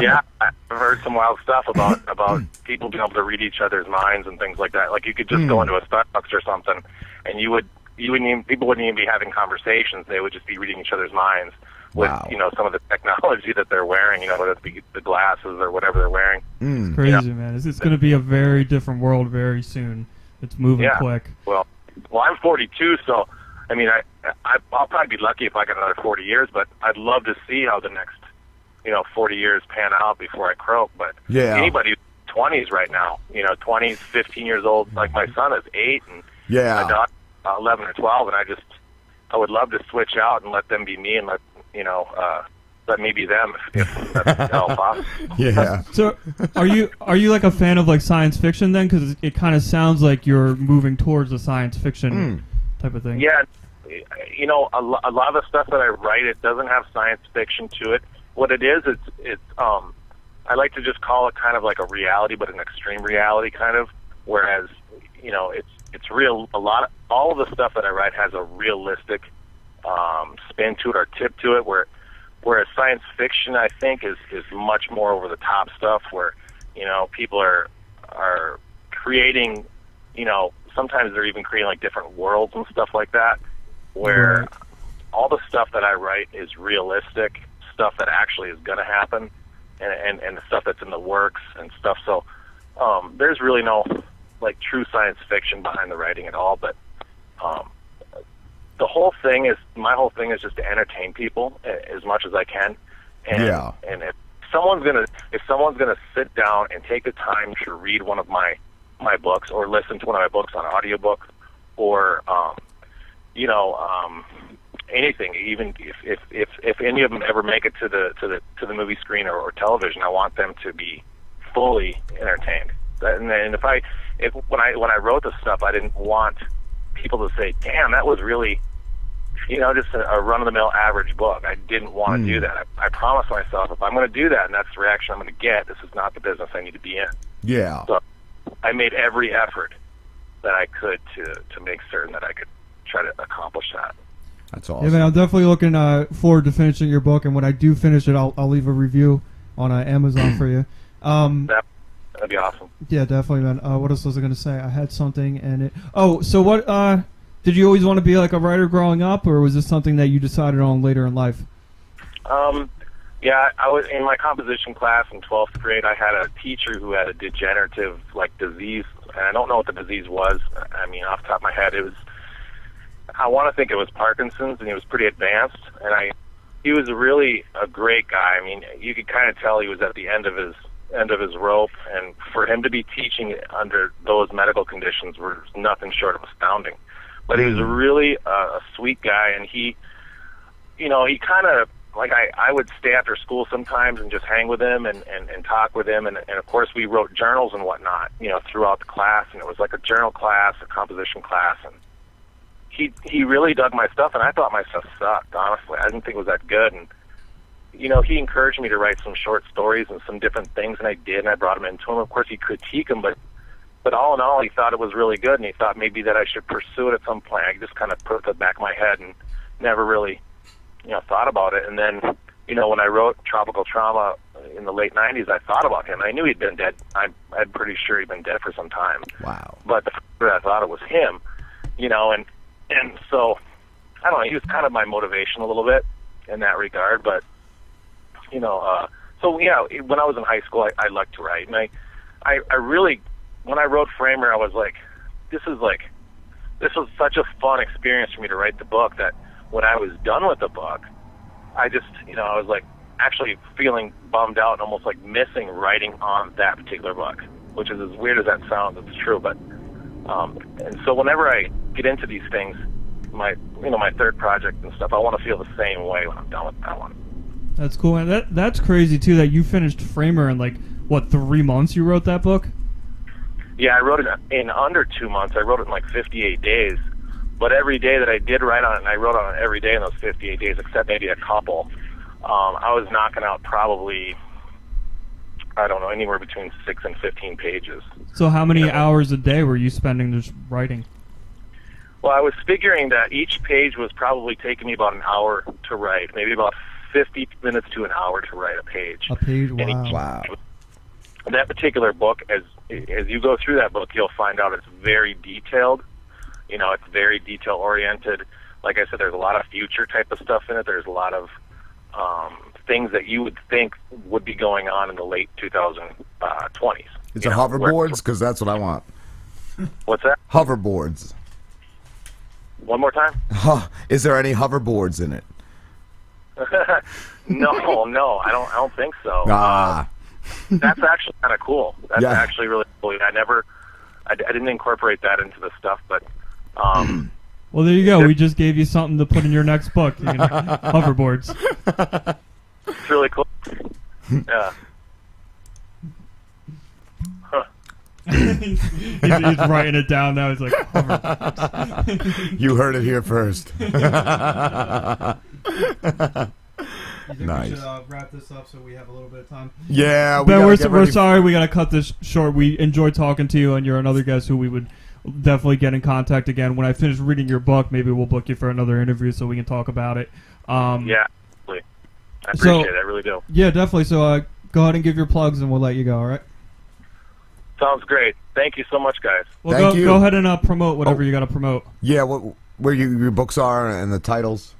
yeah, I've heard some wild stuff about about people being able to read each other's minds and things like that. Like you could just go Hmm. into a Starbucks or something, and you would you wouldn't even people wouldn't even be having conversations. They would just be reading each other's minds with Wow. you know some of the technology that they're wearing. You know, whether it be the glasses or whatever they're wearing. Mm. Crazy, man. It's, it's going to be a very different world very soon. It's moving Yeah. quick. Well, well, I'm 42, so I mean, I, I I'll probably be lucky if I get another 40 years, but I'd love to see how the next, you know, 40 years pan out before I croak. But Yeah. anybody who's 20s right now, you know, 20s, 15 years old, like my son is eight, and Yeah. my daughter uh, 11 or 12, and I just I would love to switch out and let them be me and let you know uh, let me be them if, if that's possible. Yeah. So, are you are you like a fan of like science fiction then? Because it kind of sounds like you're moving towards the science fiction type of thing. Yeah, you know, a, lo- a lot of the stuff that I write, it doesn't have science fiction to it. What it is, it's it's um, I like to just call it kind of like a reality, but an extreme reality kind of. Whereas, you know, it's it's real. A lot of all of the stuff that I write has a realistic um, spin to it or tip to it. Where whereas science fiction, I think, is is much more over the top stuff. Where you know people are are creating, you know, sometimes they're even creating like different worlds and stuff like that. Where all the stuff that I write is realistic stuff that actually is going to happen, and, and and the stuff that's in the works and stuff. So um, there's really no like true science fiction behind the writing at all. But um, the whole thing is my whole thing is just to entertain people as much as I can. And, Yeah. And if someone's gonna if someone's gonna sit down and take the time to read one of my my books or listen to one of my books on audiobook or um, you know um, anything even if, if if if any of them ever make it to the to the to the movie screen or, or television I want them to be fully entertained And then if I, if when I when I wrote this stuff, I didn't want people to say, "Damn, that was really." You know, just a, a run-of-the-mill average book. I didn't want to do that. I, I promised myself, if I'm going to do that, and that's the reaction I'm going to get, this is not the business I need to be in. Yeah. So I made every effort that I could to to make certain that I could try to accomplish that. That's awesome. Yeah, man, I'm definitely looking uh, forward to finishing your book, and when I do finish it, I'll, I'll leave a review on uh, Amazon for you. Um, That that'd be awesome. yeah, definitely, man. Uh, what else was I going to say? I had something, and it. Oh, so what? Did you always want to be like a writer growing up, or was this something that you decided on later in life? Um, yeah, I was in my composition class in 12th grade. I had a teacher who had a degenerative like disease, and I don't know what the disease was. I mean, off the top of my head, it was. I want to think it was Parkinson's, and he was pretty advanced. And I, he was really a great guy. I mean, you could kind of tell he was at the end of his end of his rope, and for him to be teaching under those medical conditions was nothing short of astounding. But he was a really uh, a sweet guy, and he, you know, he kind of like I, I would stay after school sometimes and just hang with him and, and, and talk with him and, and of course we wrote journals and whatnot, you know, throughout the class and it was like a journal class, a composition class and he he really dug my stuff and I thought my stuff sucked, honestly. I didn't think it was that good and you know, he encouraged me to write some short stories and some different things and I did and I brought them into him. Of course he critiqued them but but all in all he thought it was really good and he thought maybe that I should pursue it at some point. I just kind of put it the back of my head and never really you know thought about it. And then you know when I wrote Tropical Trauma in the late 90s I thought about him. I knew he'd been dead. I'm I'm pretty sure he'd been dead for some time. Wow. But the I thought it was him you know and and so I don't know he was kind of my motivation a little bit in that regard. But you know uh so yeah when I was in high school I, I liked to write. And I I I really when I wrote Framer I was like this is like this was such a fun experience for me to write the book that when I was done with the book, I just, you know, I was like actually feeling bummed out and almost like missing writing on that particular book, which is as weird as that sounds, it's true. But, um, and so whenever I get into these things, my, you know, my third project and stuff, I want to feel the same way when I'm done with that one. That's cool, and that that's crazy too. That you finished Framer in like what three months? You wrote that book. Yeah, I wrote it in under two months. I wrote it in like 58 days. But every day that I did write on it, and I wrote on it every day in those 58 days, except maybe a couple, um, I was knocking out probably, I don't know, anywhere between 6 and 15 pages. So how many hours a day were you spending just writing? Well, I was figuring that each page was probably taking me about an hour to write, maybe about 50 minutes to an hour to write a page. A page? And each- Wow. That particular book, as as you go through that book, you'll find out it's very detailed. You know, it's very detail oriented. Like I said, there's a lot of future type of stuff in it. There's a lot of um, things that you would think would be going on in the late 2020s. Is You it know, hoverboards? Because that's what I want. What's that? Hoverboards. One more time? Huh. Is there any hoverboards in it? no, no, I don't. I don't think so. Ah. That's actually kind of cool. That's Yeah. actually really cool. I never, I, I didn't incorporate that into the stuff, but um, Well, there you go. We just gave you something to put in your next book. You know, hoverboards. it's really cool. Yeah. Huh. he's, he's writing it down now. He's like, hoverboards. You heard it here first. You think Nice. we should uh, wrap this up so we have a little bit of time? Yeah, we Ben, we're, get we're ready- sorry. We got to cut this short. We enjoyed talking to you, and you're another guest who we would definitely get in contact again. When I finish reading your book, maybe we'll book you for another interview so we can talk about it. Um, Yeah, absolutely. I So- it. I really do. Yeah, definitely. So uh, go ahead and give your plugs, and we'll let you go. All right. Sounds great. Thank you so much, guys. Well, Thank go, you. go ahead and uh, promote whatever you got to promote. Yeah, what, where you, your books are and the titles.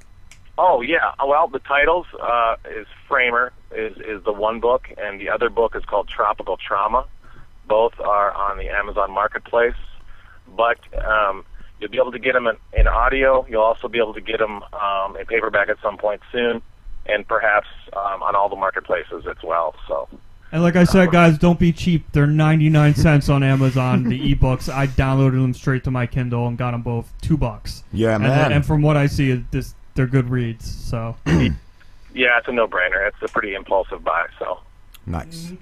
Oh yeah. Well, the titles uh, is Framer is is the one book, and the other book is called Tropical Trauma. Both are on the Amazon Marketplace, but um, you'll be able to get them in, in audio. You'll also be able to get them um, in paperback at some point soon, and perhaps um, on all the marketplaces as well. So And like I said, guys, don't be cheap. They're 99 cents on Amazon, the ebooks. I downloaded them straight to my Kindle and got them both two bucks. Yeah, and, man. And from what I see, it- this they're good reads. So yeah, it's a no-brainer. It's a pretty impulsive buy. So Nice.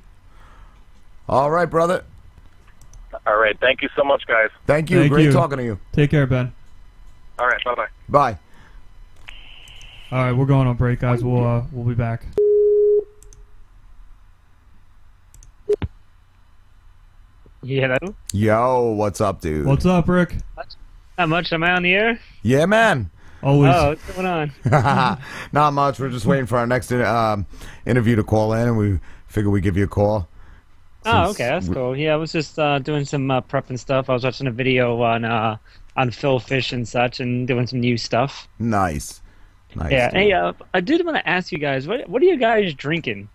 All right, brother. All right. Thank you so much, guys. Thank you. Thank Great you. talking to you. Take care, Ben. All right. Bye bye. Bye. All right, we're going on break, guys. We'll uh, we'll be back. Yeah, Yo, what's up, dude? What's up, Rick? not much. Am I on the air? Yeah, man. Always. Oh, what's going on? Not much. We're just waiting for our next um, interview to call in, and we figure we give you a call. Oh, okay, that's cool. Yeah, I was just uh, doing some uh, prep and stuff. I was watching a video on uh, on Phil Fish and such, and doing some new stuff. Nice. Nice. yeah. dude. Hey, uh, I did want to ask you guys, what what are you guys drinking?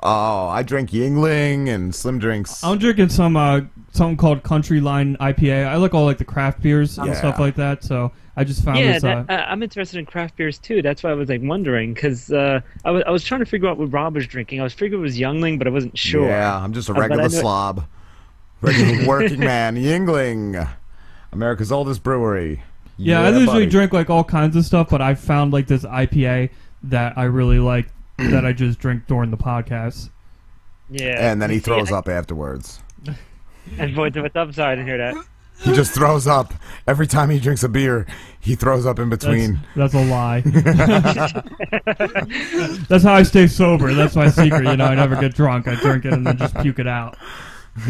Oh, I drink Yuengling and Slim Drinks. I'm drinking some uh something called Country Line IPA. I like all like the craft beers and Yeah. stuff like that. So I just found yeah, this. Uh, that, uh, I'm interested in craft beers too. That's why I was like wondering, because uh, I was I was trying to figure out what Rob was drinking. I was figuring it was Yuengling, but I wasn't sure. Yeah, I'm just a Uh, but I regular knew- slob. Regular working man. Yuengling. America's oldest brewery. yeah, I usually buddy. drink like all kinds of stuff, but I found like this IPA that I really like that I just drink during the podcast. Yeah. And then he throws I- up afterwards. And what's what's up? Sorry, I didn't hear that. He just throws up. Every time he drinks a beer, he throws up in That's, between. that's a lie. that's how I stay sober. That's my secret. You know, I never get drunk. I drink it and then just puke it out.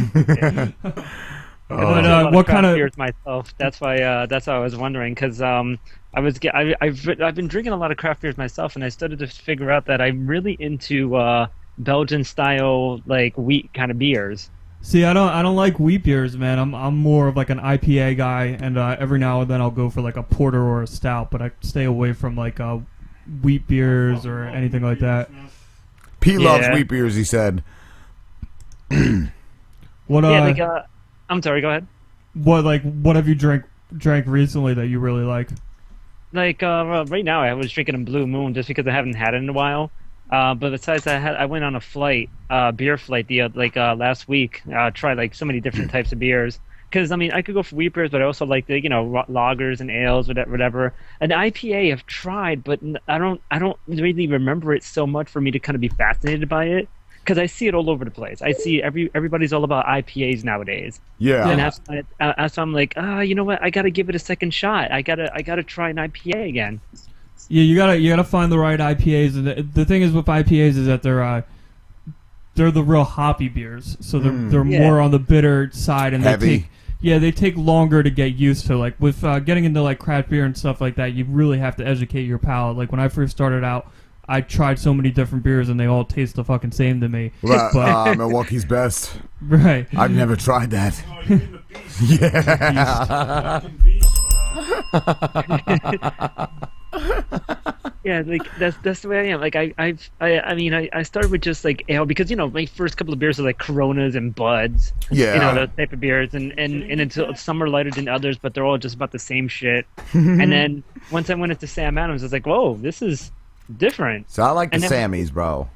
Oh. But, I do a uh, what kind of- beers myself? That's why. Uh, that's why I was wondering because um, I was ge- I, I've I've been drinking a lot of craft beers myself, and I started to figure out that I'm really into uh, Belgian style like wheat kind of beers. See, I don't, I don't like wheat beers, man. I'm, I'm more of like an IPA guy, and uh, every now and then I'll go for like a porter or a stout, but I stay away from like uh, wheat beers or anything like that. Pete loves wheat beers, he said. What, uh, yeah, like uh, I'm sorry. Go ahead. what, like, what have you drank, drank recently that you really like? Like uh, right now, I was drinking a Blue Moon just because I haven't had it in a while. Uh, but besides, I had I went on a flight, uh, beer flight the uh, like uh, last week. Uh, tried like so many different types of beers. Because I mean, I could go for wheat beers, but I also like the you know lagers and ales, whatever. whatever. An IPA I've tried, but I don't I don't really remember it so much for me to kind of be fascinated by it. Because I see it all over the place. I see every everybody's all about IPAs nowadays. Yeah. And that's why, uh, that's why I'm like, ah, you know what? I got to give it a second shot. I gotta I gotta try an IPA again. Yeah, you gotta, you gotta find the right IPAs, and the, the thing is with IPAs is that they're, uh, they're the real hoppy beers, so they're, Mm. they're Yeah. more on the bitter side, and Heavy. they take, yeah, they take longer to get used to. Like with uh, getting into like craft beer and stuff like that, you really have to educate your palate. Like when I first started out, I tried so many different beers, and they all taste the fucking same to me. Well, But- uh, Milwaukee's best. Right. I've never tried that. Oh, you mean the beast. Yeah. Fucking beast. Yeah, like that's that's the way I am. Like I I've I, I mean I, I started with just like ale because you know my first couple of beers are like Coronas and Buds. Yeah. You know those type of beers, and and and until some are lighter than others, but they're all just about the same shit. and then once I went into Sam Adams, I was like, whoa, this is different. So I like the And then- Sammys, bro.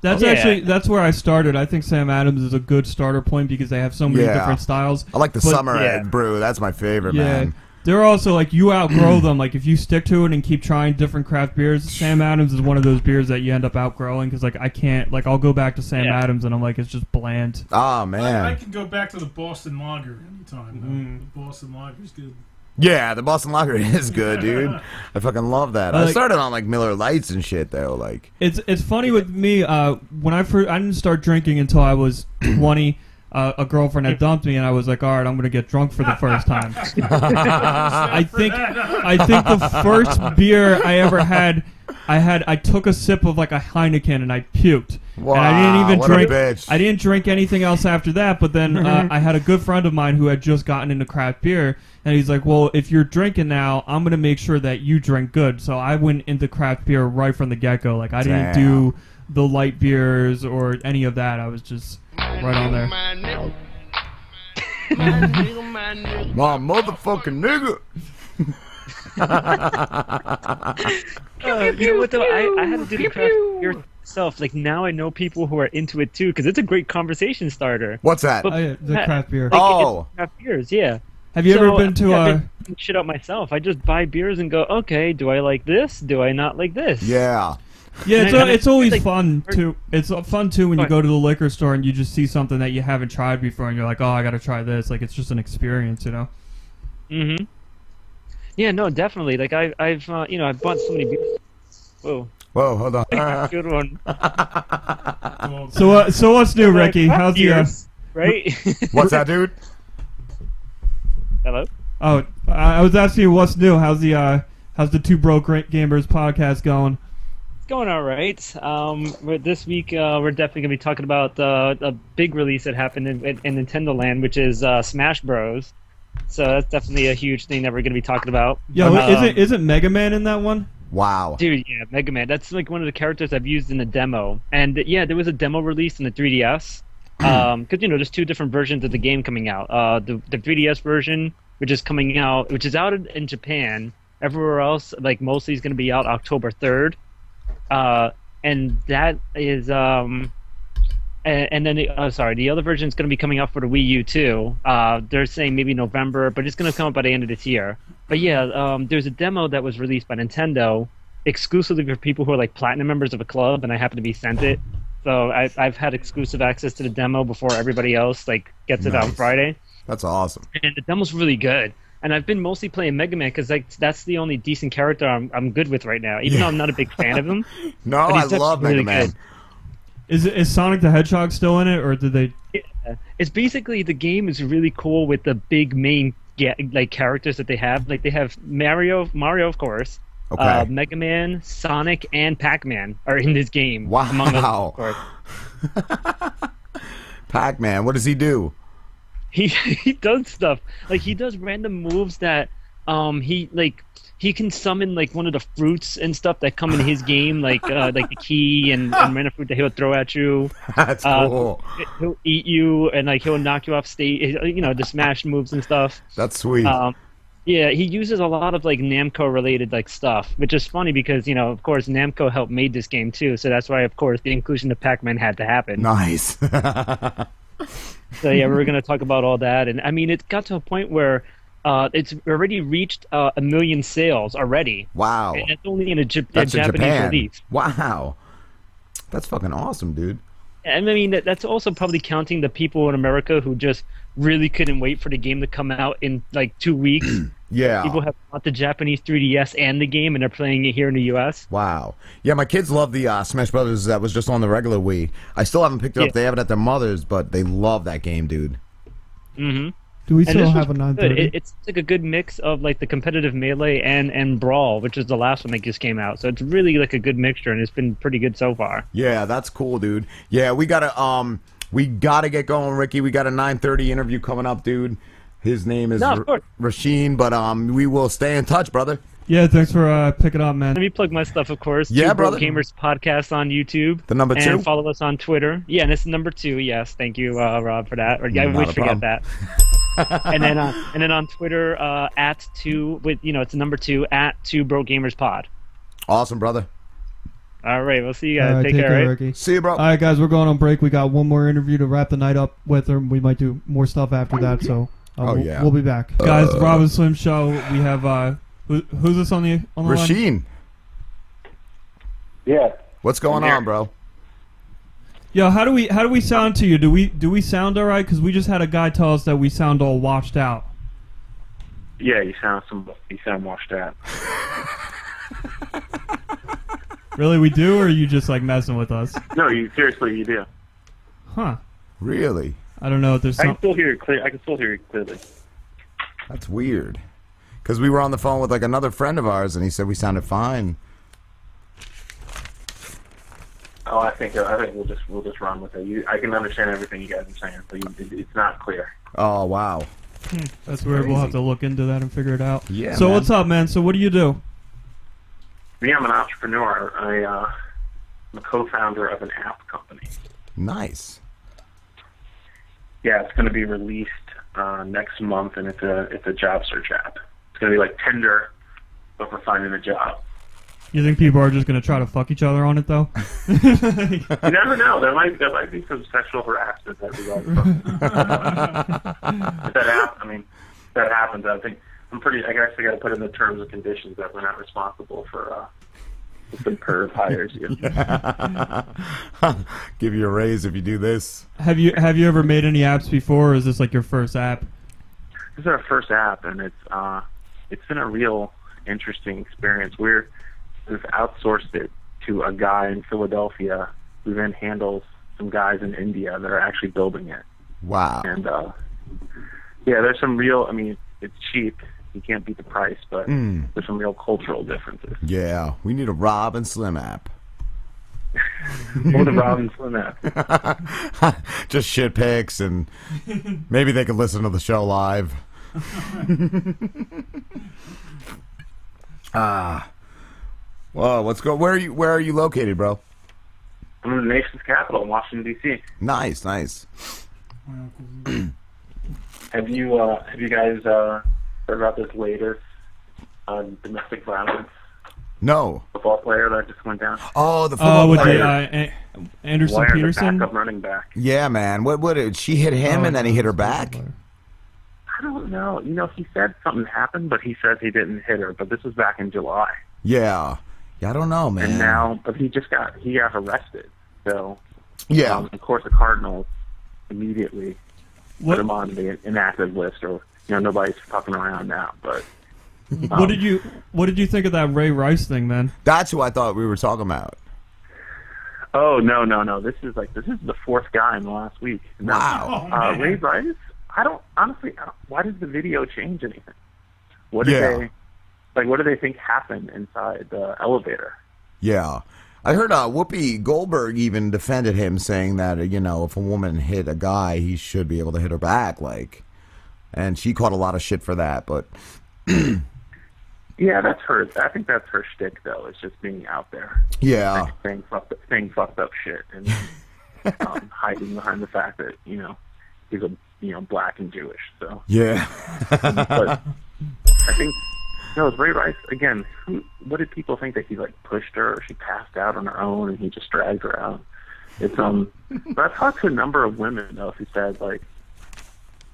That's Yeah. actually that's where I started. I think Sam Adams is a good starter point because they have so many Yeah. different styles. I like the But- Summer yeah. Brew. That's my favorite, Yeah, man. they're also like you outgrow them. Like if you stick to it and keep trying different craft beers, Sam Adams is one of those beers that you end up outgrowing because like I can't like I'll go back to Sam Yeah. Adams and I'm like it's just bland. Oh I, I can go back to the Boston Lager anytime. Mm. The Boston Lager's good. Yeah, the Boston Lager is good, dude. I fucking love that. I like- started on like Miller Lights and shit though. Like, It's it's funny with me. Uh, when I first I didn't start drinking until I was 20. Uh, a girlfriend had dumped me, and I was like, "All right, I'm gonna get drunk for the first time." I think I think the first beer I ever had, I had I took a sip of like a Heineken and I puked. and I didn't Wow, even what a drink. bitch. I didn't drink anything else after that. But then uh, I had a good friend of mine who had just gotten into craft beer, and he's like, "Well, if you're drinking now, I'm gonna make sure that you drink good." So I went into craft beer right from the get go. Like I didn't do the light beers or any of that. I was just right on there. my motherfucking nigga. Uh, you know what though? I, I had to do the craft beer myself. Like now I know people who are into it too because it's a great conversation starter. What's that? But- Oh, yeah, the craft beer. it's Oh. craft beers, yeah. Have you So, ever been to yeah, I've a? been shit out myself? I just buy beers and go, okay, do I like this? Do I not like this? Yeah. Yeah, it's, And I- it's always like- fun too. It's uh, fun too when you go to the liquor store and you just see something that you haven't tried before, and you're like, "Oh, I got to try this." Like it's just an experience, you know. Mm-hmm. Yeah, no, definitely. Like I, I've, uh, you know, I've bought so many beers. Whoa. Whoa, hold on. Good one. So, uh, so what's new, Ricky? How's the? Uh, right? What's that, dude? Hello. oh, I I was asking you what's new. How's the? Uh, how's the Two Broke Great Gamers podcast going? It's going all right. Um, we're- this week uh, we're definitely gonna be talking about uh, a big release that happened in, in, in Nintendo Land, which is uh, Smash Bros. So that's definitely a huge thing that we're gonna be talking about. Yo, Um, isn't isn't Mega Man in that one? Wow. Dude, yeah, Mega Man. That's like one of the characters I've used in the demo. And yeah, there was a demo released in the 3DS. Um, because you know, there's two different versions of the game coming out. Uh, the the 3DS version, which is coming out, which is out in, in Japan. Everywhere else, like mostly, is going to be out October 3rd. Uh, and that is um, and, and then the, oh, sorry, the other version is going to be coming out for the Wii U too. Uh, they're saying maybe November, but it's going to come out by the end of this year. But yeah, um, there's a demo that was released by Nintendo exclusively for people who are like platinum members of a club, and I happen to be sent it. So I, I've had exclusive access to the demo before everybody else like gets it on Friday, That's awesome. and the demo's really good. And I've been mostly playing Mega Man because like that's the only decent character I'm I'm good with right now. Even though I'm not a big fan of him. No, I love definitely Mega really Man. good. Is it is Sonic the Hedgehog still in it, or did they? Yeah. It's basically the game is really cool with the big main ga- like characters that they have. Like they have Mario, Mario of course, Okay. uh, Mega Man, Sonic, and Pac Man are in this game. Among others, Wow. of course. Pac Man, what does he do? he he does stuff like he does random moves that um he like he can summon like one of the fruits and stuff that come in his game like uh like the key and, and random fruit that he'll throw at you That's Uh, cool. he'll eat you and like he'll knock you off stage you know the smash moves and stuff That's sweet. um yeah he uses a lot of like namco related like stuff which is funny because you know of course namco helped made this game too so that's why of course the inclusion of pac-man had to happen nice. So yeah, we are going to talk about all that, and I mean, it got to a point where uh, it's already reached uh, a million sales already. wow. And it's only in a, Jap- a Japanese Japan. release. Wow. That's fucking awesome, dude. And I mean, that, that's also probably counting the people in America who just really couldn't wait for the game to come out in like two weeks. Yeah. People have bought the Japanese 3DS and the game, and they're playing it here in the U.S. Wow. Yeah, my kids love the uh, Smash Brothers that was just on the regular Wii. I still haven't picked it Yeah. up. They have it at their mother's, but they love that game, dude. Mm-hmm. Do we And still have a was nine good. thirty? It, it's like a good mix of like the competitive melee and and brawl, which is the last one that just came out. So it's really like a good mixture, and it's been pretty good so far. Yeah, that's cool, dude. Yeah, we gotta um, we gotta get going, Ricky. We got a nine thirty interview coming up, dude. His name is No, R- Rasheen, but um, we will stay in touch, brother. Yeah, thanks for uh, picking up, man. Let me plug my stuff, of course. Yeah, Two Broke brother. Gamers podcast on YouTube. The number and two? follow us on Twitter. Yeah, and it's number two. Yes, thank you, uh, Rob, for that. Or yeah, I Not always forget problem. that. and then uh, and then on Twitter uh, at two with you know it's number two at two bro Gamers Pod. Awesome, brother. All right, we'll see you guys. All right, take, take care. care, right? Ricky. See you, bro. All right, guys, we're going on break. We got one more interview to wrap the night up with, and we might do more stuff after that. So, uh, Oh, we'll, yeah. we'll be back, guys. Robin and Slim Show. We have uh, who, who's this on the on the line? Rasheen, Yeah. what's going on, bro? Yo, how do we how do we sound to you? Do we do we sound all right? Because we just had a guy tell us that we sound all washed out. Yeah, you sound some. You sound washed out. Really, we do, or are you just like messing with us? No, you seriously, you do. Huh? Really? I don't know if there's I can some. still hear you clear. I can still hear you clearly. That's weird. Because we were on the phone with like another friend of ours, and he said we sounded fine. Oh, I think I think we'll just we'll just run with it. You, I can understand everything you guys are saying, but you, it, it's not clear. Oh wow. That's weird. We'll have to look into that and figure it out. Yeah, So man. what's up, man? So what do you do? Me, I'm an entrepreneur. I, uh, I'm a co-founder of an app company. Nice. Yeah, it's going to be released uh, next month, and it's a it's a job search app. It's going to be like Tinder, but for finding a job. You think people are just gonna try to fuck each other on it though? You never know. There might there might be some sexual harassment that results from if that happens. I mean, if that happens. I think I'm pretty. I guess I got to put in the terms and conditions that we're not responsible for uh, some perv hires you. Give you a raise if you do this. Have you have you ever made any apps before, or is this like your first app? This is our first app, and it's uh, it's been a real interesting experience. We're we've outsourced it to a guy in Philadelphia who then handles some guys in India that are actually building it. Wow. And uh, yeah, there's some real. I mean, it's cheap. You can't beat the price, but Mm. there's some real cultural differences. Yeah, we need a Rob and Slim app. or the Rob and Slim app. Just shit pics, and maybe they could listen to the show live. Ah, well, let's go. Where are you? Where are you located, bro? I'm in the nation's capital, Washington D.C. Nice, nice. Have you uh, have you guys uh, heard about this latest uh, domestic violence No. football player that just went down? Oh, the football Oh, with player. the, uh, Anderson Wire, Peterson. backup running back. Yeah, man. What? What? Did she hit him, Oh, and then he hit her back? I don't know. You know, he said something happened, but he says he didn't hit her. But this was back in July, Yeah. Yeah, I don't know, man. and now, but he just got he got arrested. So Yeah. um, of course, the Cardinals immediately What- put him on the inactive list, or you know, nobody's fucking around now. But What did you What did you think of that Ray Rice thing, man? That's who I thought we were talking about. Oh no no no! This is like this is the fourth guy in the last week. No, Wow. uh, Ray Rice. I don't honestly. I don't, why does the video change anything? What did Yeah. they like? What do they think happened inside the elevator? Yeah. I heard uh, Whoopi Goldberg even defended him, saying that uh, you know if a woman hit a guy, he should be able to hit her back. Like, and she caught a lot of shit for that. But Yeah, that's her. I think that's her shtick, though. It's just being out there, yeah, saying fucked, up, saying fucked up shit, and um, hiding behind the fact that you know he's a you know black and Jewish. So yeah, but I think no, it's Ray Rice again. Who? What did people think that he like pushed her, or she passed out on her own, and he just dragged her out? It's um. but I've talked to a number of women though who said like,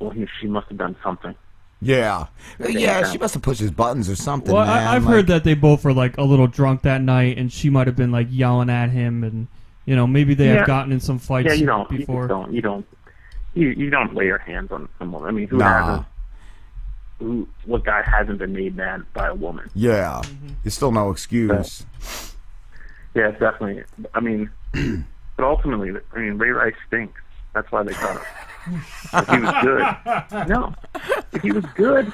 well, he, she must have done something. yeah, yeah. yeah. She must have pushed his buttons or something. Well, man. I, I've Like, heard that they both were like a little drunk that night, and she might have been like yelling at him, and you know maybe they Yeah. have gotten in some fights yeah, you don't. You before. just don't. You don't. You you don't lay your hands on someone. I mean, who Nah. hasn't? Who? What guy hasn't been made mad by a woman? Yeah, Mm-hmm. it's still no excuse. Yeah, it's definitely. I mean, but ultimately, I mean, Ray Rice stinks. That's why they cut him. If he was good, no. If he was good,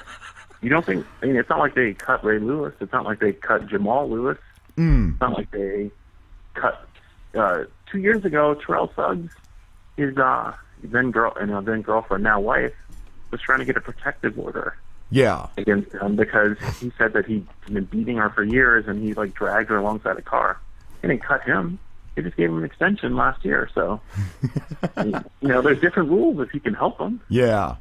you don't think? I mean, it's not like they cut Ray Lewis. It's not like they cut Jamal Lewis. Mm. It's not like they cut. Uh, two years ago, Terrell Suggs, his uh, then girl, you know, then girlfriend, now wife, was trying to get a protective order Yeah, against him because he said that he'd been beating her for years and he like dragged her alongside a car. They didn't cut him. They just gave him an extension last year. So, you know, there's different rules if you can help them. yeah,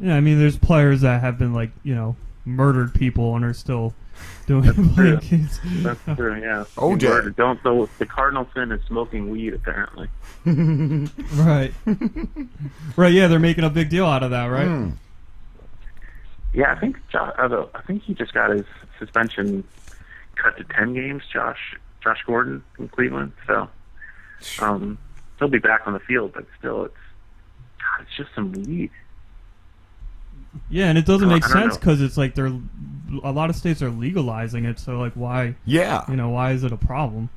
Yeah, I mean, there's players that have been like you know murdered people and are still doing true. like it's, That's true. Yeah. OJ. You murdered- Don't. The, the cardinal sin is smoking weed. Apparently. right, right. Yeah, they're making a big deal out of that, right? Mm. Yeah, I think Josh, although I think he just got his suspension cut to ten games. Josh Josh Gordon in Cleveland, so um, he'll be back on the field, but still, it's God, it's just some weed. Yeah, and it doesn't make sense because it's like they're a lot of states are legalizing it. So like, why? yeah. You know, why is it a problem?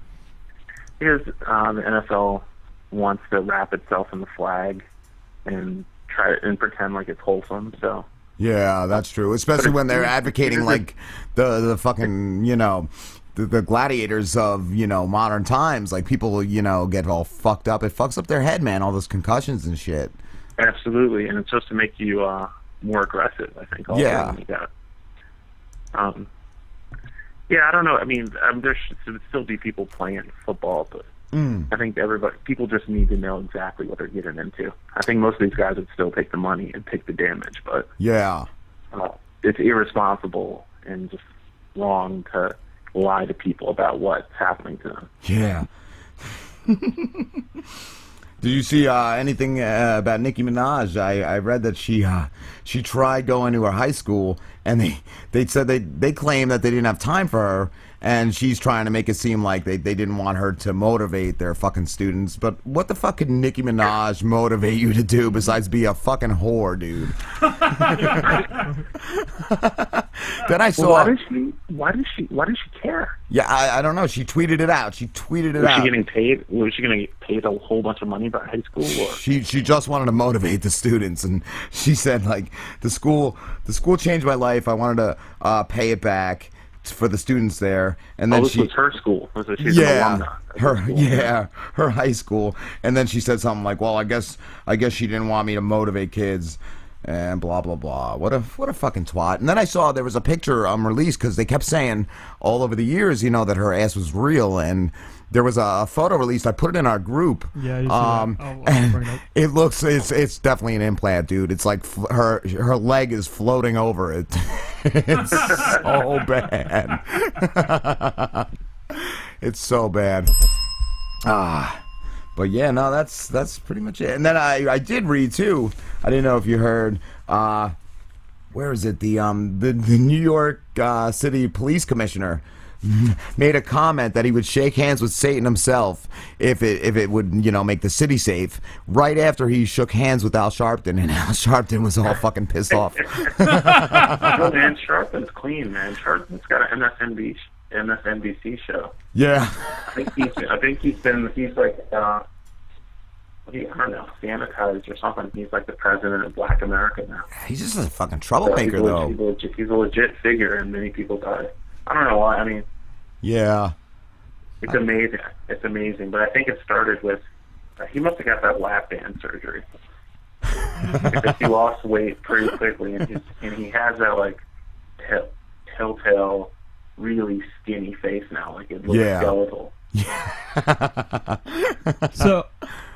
Because uh, the NFL wants to wrap itself in the flag and try and pretend like it's wholesome. So Yeah, that's true. Especially when they're advocating like the the fucking you know the, the gladiators of you know modern times. Like people you know get all fucked up. It fucks up their head, man. All those concussions and shit. Absolutely, and it's supposed to make you uh, more aggressive. I think. Yeah. when you got- Um. Yeah, I don't know. I mean, um, there should still be people playing football, but Mm. I think everybody, people just need to know exactly what they're getting into. I think most of these guys would still take the money and take the damage, but Yeah, uh, it's irresponsible and just wrong to lie to people about what's happening to them. yeah. Did you see uh, anything uh, about Nicki Minaj? I, I read that she uh, she tried going to her high school, and they they said they they claim that they didn't have time for her, and she's trying to make it seem like they, they didn't want her to motivate their fucking students. But what the fuck could Nicki Minaj motivate you to do besides be a fucking whore, dude? then I saw. Well, why does she? Why does she? Why does she care? Yeah, I, I don't know. She tweeted it out. She tweeted it Was out. she getting paid? Was she going to get paid a whole bunch of money by high school? Or she she just wanted to motivate the students and she said like the school the school changed my life i wanted to uh, pay it back for the students there and then oh, this she was her school. Was it, she's an yeah her yeah her high school. And then she said something like well i guess i guess she didn't want me to motivate kids and blah blah blah. What a what a fucking twat. And then i saw there was a picture um released because they kept saying all over the years you know that her ass was real and there was a photo released i put it in our group Yeah, I did see that. um Oh, I'll bring it up. it looks it's it's definitely an implant, dude. It's like fl- her her leg is floating over it. it's so bad. it's so bad. Ah. But yeah, no, that's that's pretty much it. And then I I did read too. I didn't know if you heard uh where is it? The um the, the New York uh, City Police Commissioner made a comment that he would shake hands with Satan himself if it if it would you know make the city safe. Right after he shook hands with Al Sharpton, and Al Sharpton was all fucking pissed off. no, man, Sharpton's clean, man. Sharpton's got an MSNBC MSNBC show. yeah, I think he's I think he's been he's like uh what do you, I don't know, sanitized or something. He's like the president of Black America now. he's just a fucking So troublemaker he's, a, though. he's, a legit, he's a legit figure, and many people die. I don't know why. I mean, Yeah, it's amazing. It's amazing, but I think it started with uh, he must have got that lap band surgery because he lost weight pretty quickly, and his, and he has that like tell, telltale, really skinny face now. Like it looks Yeah. skeletal. so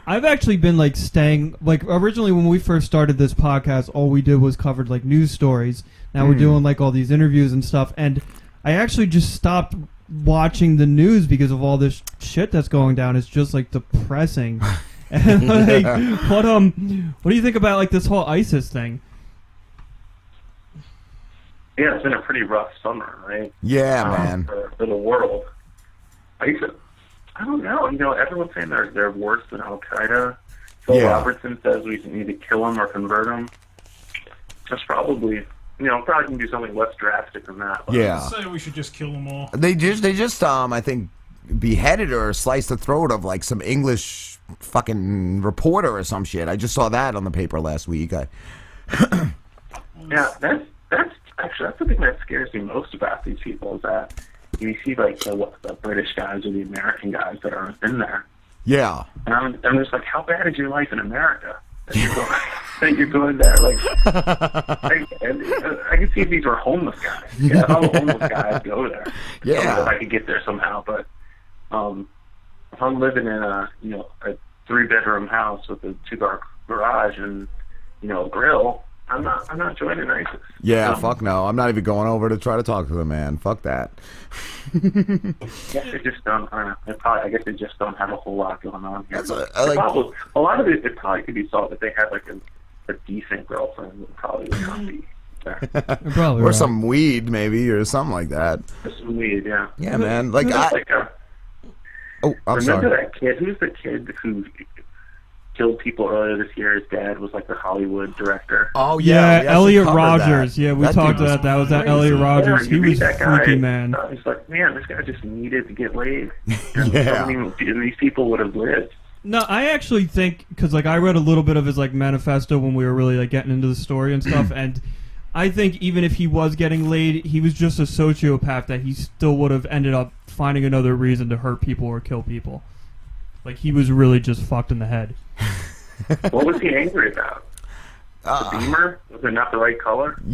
I've actually been like staying like originally when we first started this podcast, all we did was covered like news stories. Now we're Hmm. doing like all these interviews and stuff, and I actually just stopped watching the news because of all this shit that's going down. It's just like depressing. and like, what um, what do you think about like this whole ISIS thing? Yeah, it's been a pretty rough summer, right? yeah, Um, man. For, for the world. I used to, I don't know. You know, everyone's saying they're they're worse than Al Qaeda. Phil Yeah. Robertson says we need to kill them or convert them. That's probably, you know, probably can do something less drastic than that. but- Yeah. Say we should just kill them all. They just they just um I think beheaded or sliced the throat of like some English fucking reporter or some shit. I just saw that on the paper last week. I, Yeah, that's that's actually that's the thing that scares me most about these people is that you see like the, what, the British guys or the American guys that are in there, yeah. and I'm I'm just like, how bad is your life in America? You're going, that you're going there, like I, uh, I can see if these were homeless guys. Yeah, if I'm a homeless guy, I'd go there. Yeah. if I could get there somehow. But um, if I'm living in a you know a three bedroom house with a two car garage and you know a grill, I'm not I'm not joining ISIS. Yeah, Um, fuck no. I'm not even going over to try to talk to the man. Fuck that. Yeah, they just don't. I don't know. They probably, I guess they just don't have a whole lot going on here. That's a- like- probably- a lot of it, it probably could be solved if they had like a, a decent girlfriend. It probably would not be. Probably or right. some weed maybe or something like that. Just weird, yeah. Yeah, man. Like I. like a- Oh, I'm remember sorry. that kid? Who's the kid who killed people earlier this year? His dad was like the Hollywood director. Oh Yeah, we actually Elliot covered Rogers. that. Yeah, we That talked about that. Was that. Elliot Rogers? Yeah, he was that guy, freaky, man. uh, He's like, man, this guy just needed to get laid. And Yeah. I mean, and these people would have lived. No, I actually think because like I read a little bit of his like manifesto when we were really like getting into the story and stuff, and I think even if he was getting laid, he was just a sociopath that he still would have ended up finding another reason to hurt people or kill people. Like he was really just fucked in the head. What was he angry about? Uh, The Beamer? Was it not the right color?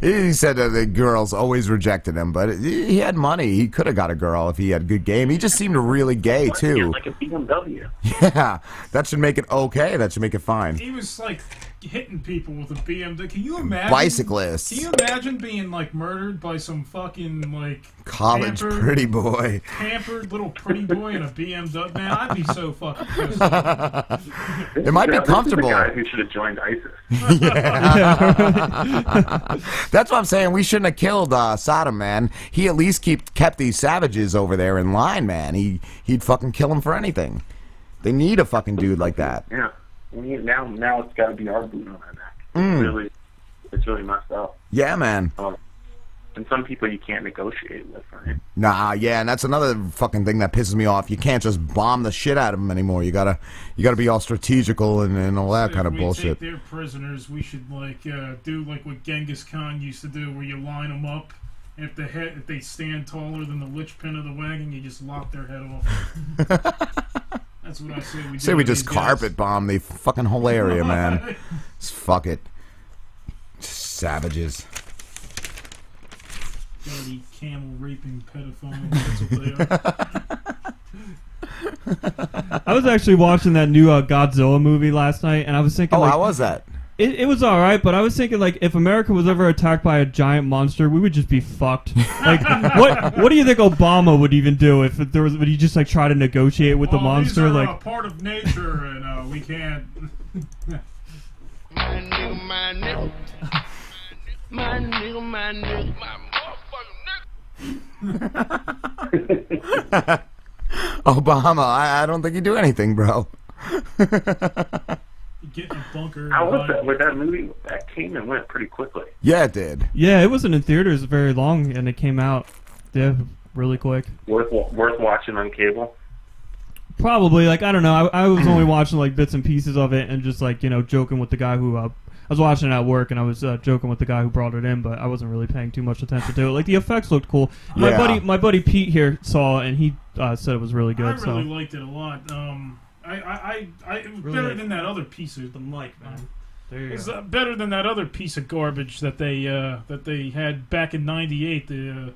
he said that the girls always rejected him, but he had money. He could have got a girl if he had good game. He just seemed really gay too. like a BMW. Yeah, that should make it okay. That should make it fine. He was like hitting people with a BMW. Can you imagine? Bicyclists. Can you imagine being like murdered by some fucking like College pampered- pretty boy. pampered little pretty boy in a BMW? Man, I'd be so fucking pissed. It might be Yeah, this is comfortable. The guy who should have joined ISIS. That's what I'm saying. We shouldn't have killed uh, Saddam, man. He at least keep kept these savages over there in line, man. He he'd fucking kill them for anything. They need a fucking dude like that. Yeah. We need, now, now it's got to be our boot on our neck. Mm. It's really, it's really messed up. Yeah, man. Um, and some people you can't negotiate with, right? Nah, yeah, and that's another fucking thing that pisses me off. You can't just bomb the shit out of them anymore. You gotta, you gotta be all strategical and, and all that If kind of we bullshit. take their prisoners, we should like uh, do like what Genghis Khan used to do, where you line them up. If the head, if they stand taller than the linch pin of the wagon, you just lop their head off. That's what I say. We Say we just these guys. carpet bomb the fucking whole area, man. Just fuck it. Savages. Dirty camel raping pedophiles. That's what they are. I was actually watching that new uh, Godzilla movie last night, and I was thinking, Oh, like, how was that? It, it was all right, but I was thinking, like, if America was ever attacked by a giant monster, we would just be fucked. Like, what what do you think Obama would even do if there was? Would he just like try to negotiate with the Well, monster? These are, Like, uh, part of nature, and uh, we can't. My nigga, my nigga. My nigga, my nigga. My motherfucking Obama, I, I don't think he'd do anything, bro. Get in a bunker. How was that with that movie? That came and went pretty quickly. Yeah, it did. yeah, it wasn't in theaters very long, and it came out, yeah, really quick. Worth worth watching on cable. Probably, like, I don't know. I, I was only watching like bits and pieces of it, and just like you know, joking with the guy who. Uh, I was watching it at work, and I was uh, joking with the guy who brought it in, but I wasn't really paying too much attention to it. Like the effects looked cool. My Yeah. buddy, my buddy Pete here saw, it, and he uh, said it was really good. I so really liked it a lot. Um, I, I, I, I Really better like than that other piece of the mic, man. There It's uh, better than that other piece of garbage that they uh, that they had back in '98. The, uh,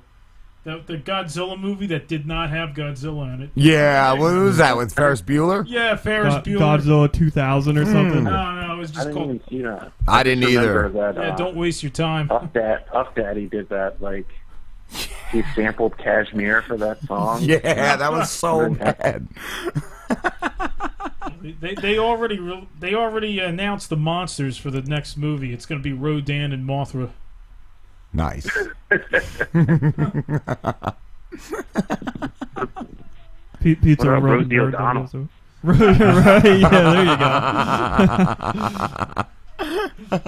the the Godzilla movie that did not have Godzilla in it. Yeah, what was that with Ferris Bueller? Yeah, Ferris Go- Bueller. Godzilla 2000 or something. No, no, it was I just didn't called. even see that. I didn't just either. remember That, Yeah, uh, don't waste your time. Puff, Dad, Puff Daddy did that. Like he sampled Kashmir for that song. Yeah, that was so bad. They they already re- they already announced the monsters for the next movie. It's going to be Rodan and Mothra. Nice. Pete, Pete's What about ro- Rosie O'Donnell? so- right, yeah, there you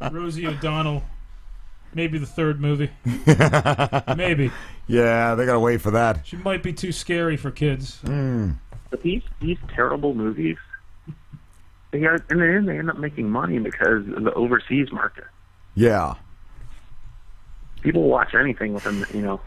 go. Rosie O'Donnell. Maybe the third movie. Maybe Yeah, they gotta wait for that. she might be too scary for kids. Mm. But these these terrible movies, they are, in the end they end up making money because of the overseas market. Yeah. People watch anything with an you know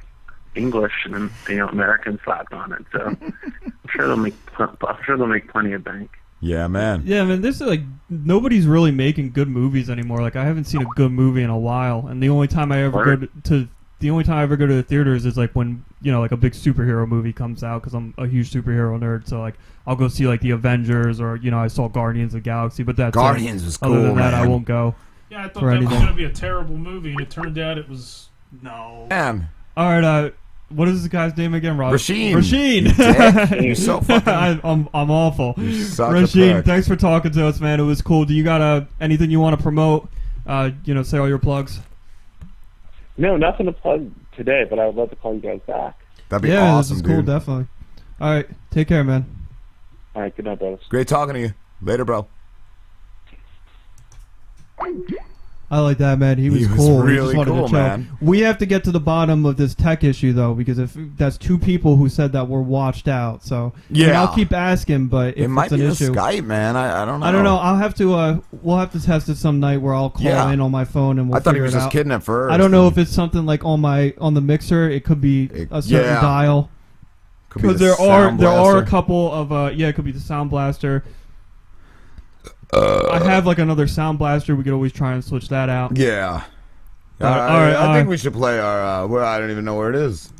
English and you know American slapped on it. So I'm sure they'll make pl- I'm sure they'll make plenty of bank. Yeah, man. Yeah, man, this is like nobody's really making good movies anymore. Like I haven't seen a good movie in a while, and the only time I ever Word. go to, to the only time I ever go to the theaters is like when you know like a big superhero movie comes out because I'm a huge superhero nerd. So like I'll go see like the Avengers or you know I saw Guardians of the Galaxy, but that's it. Guardians was cool. Other than that, I won't go. Yeah, I thought For that was going to be a terrible movie, and it turned out it was no. Man. All right, uh, what is this guy's name again? Rob? Rasheen. Rasheen. You You're so fucking- I, I'm I'm awful. such a Rasheen, prick. thanks for talking to us, man. It was cool. Do you got uh, anything you want to promote? Uh, you know, say all your plugs. No, nothing to plug today, but I would love to call you guys back. That'd be yeah, awesome, this is cool. dude. Definitely. All right, take care, man. All right, good night, brothers. Great talking to you. Later, bro. I like that, man. He was, He was cool. he really just wanted cool, to chill. man. We have to get to the bottom of this tech issue, though, because if that's two people who said that we're watched out. So I mean, Yeah. I'll keep asking, but if it might it's an be issue, the Skype, man. I, I don't know. I don't know. I'll have to. Uh, we'll have to test it some night where I'll call Yeah. in on my phone and we'll. I thought he figure was it just out. kidding at first. I don't know if it's something like on my on the mixer. It could be a certain yeah. dial. Could be Because the there are Sound there are a Blaster. couple of uh yeah it could be the sound blaster. I have like another sound blaster. We could always try and switch that out. Yeah. All right, Uh, all right, I, all think right. we should play our. Uh, well, I don't even know where it is.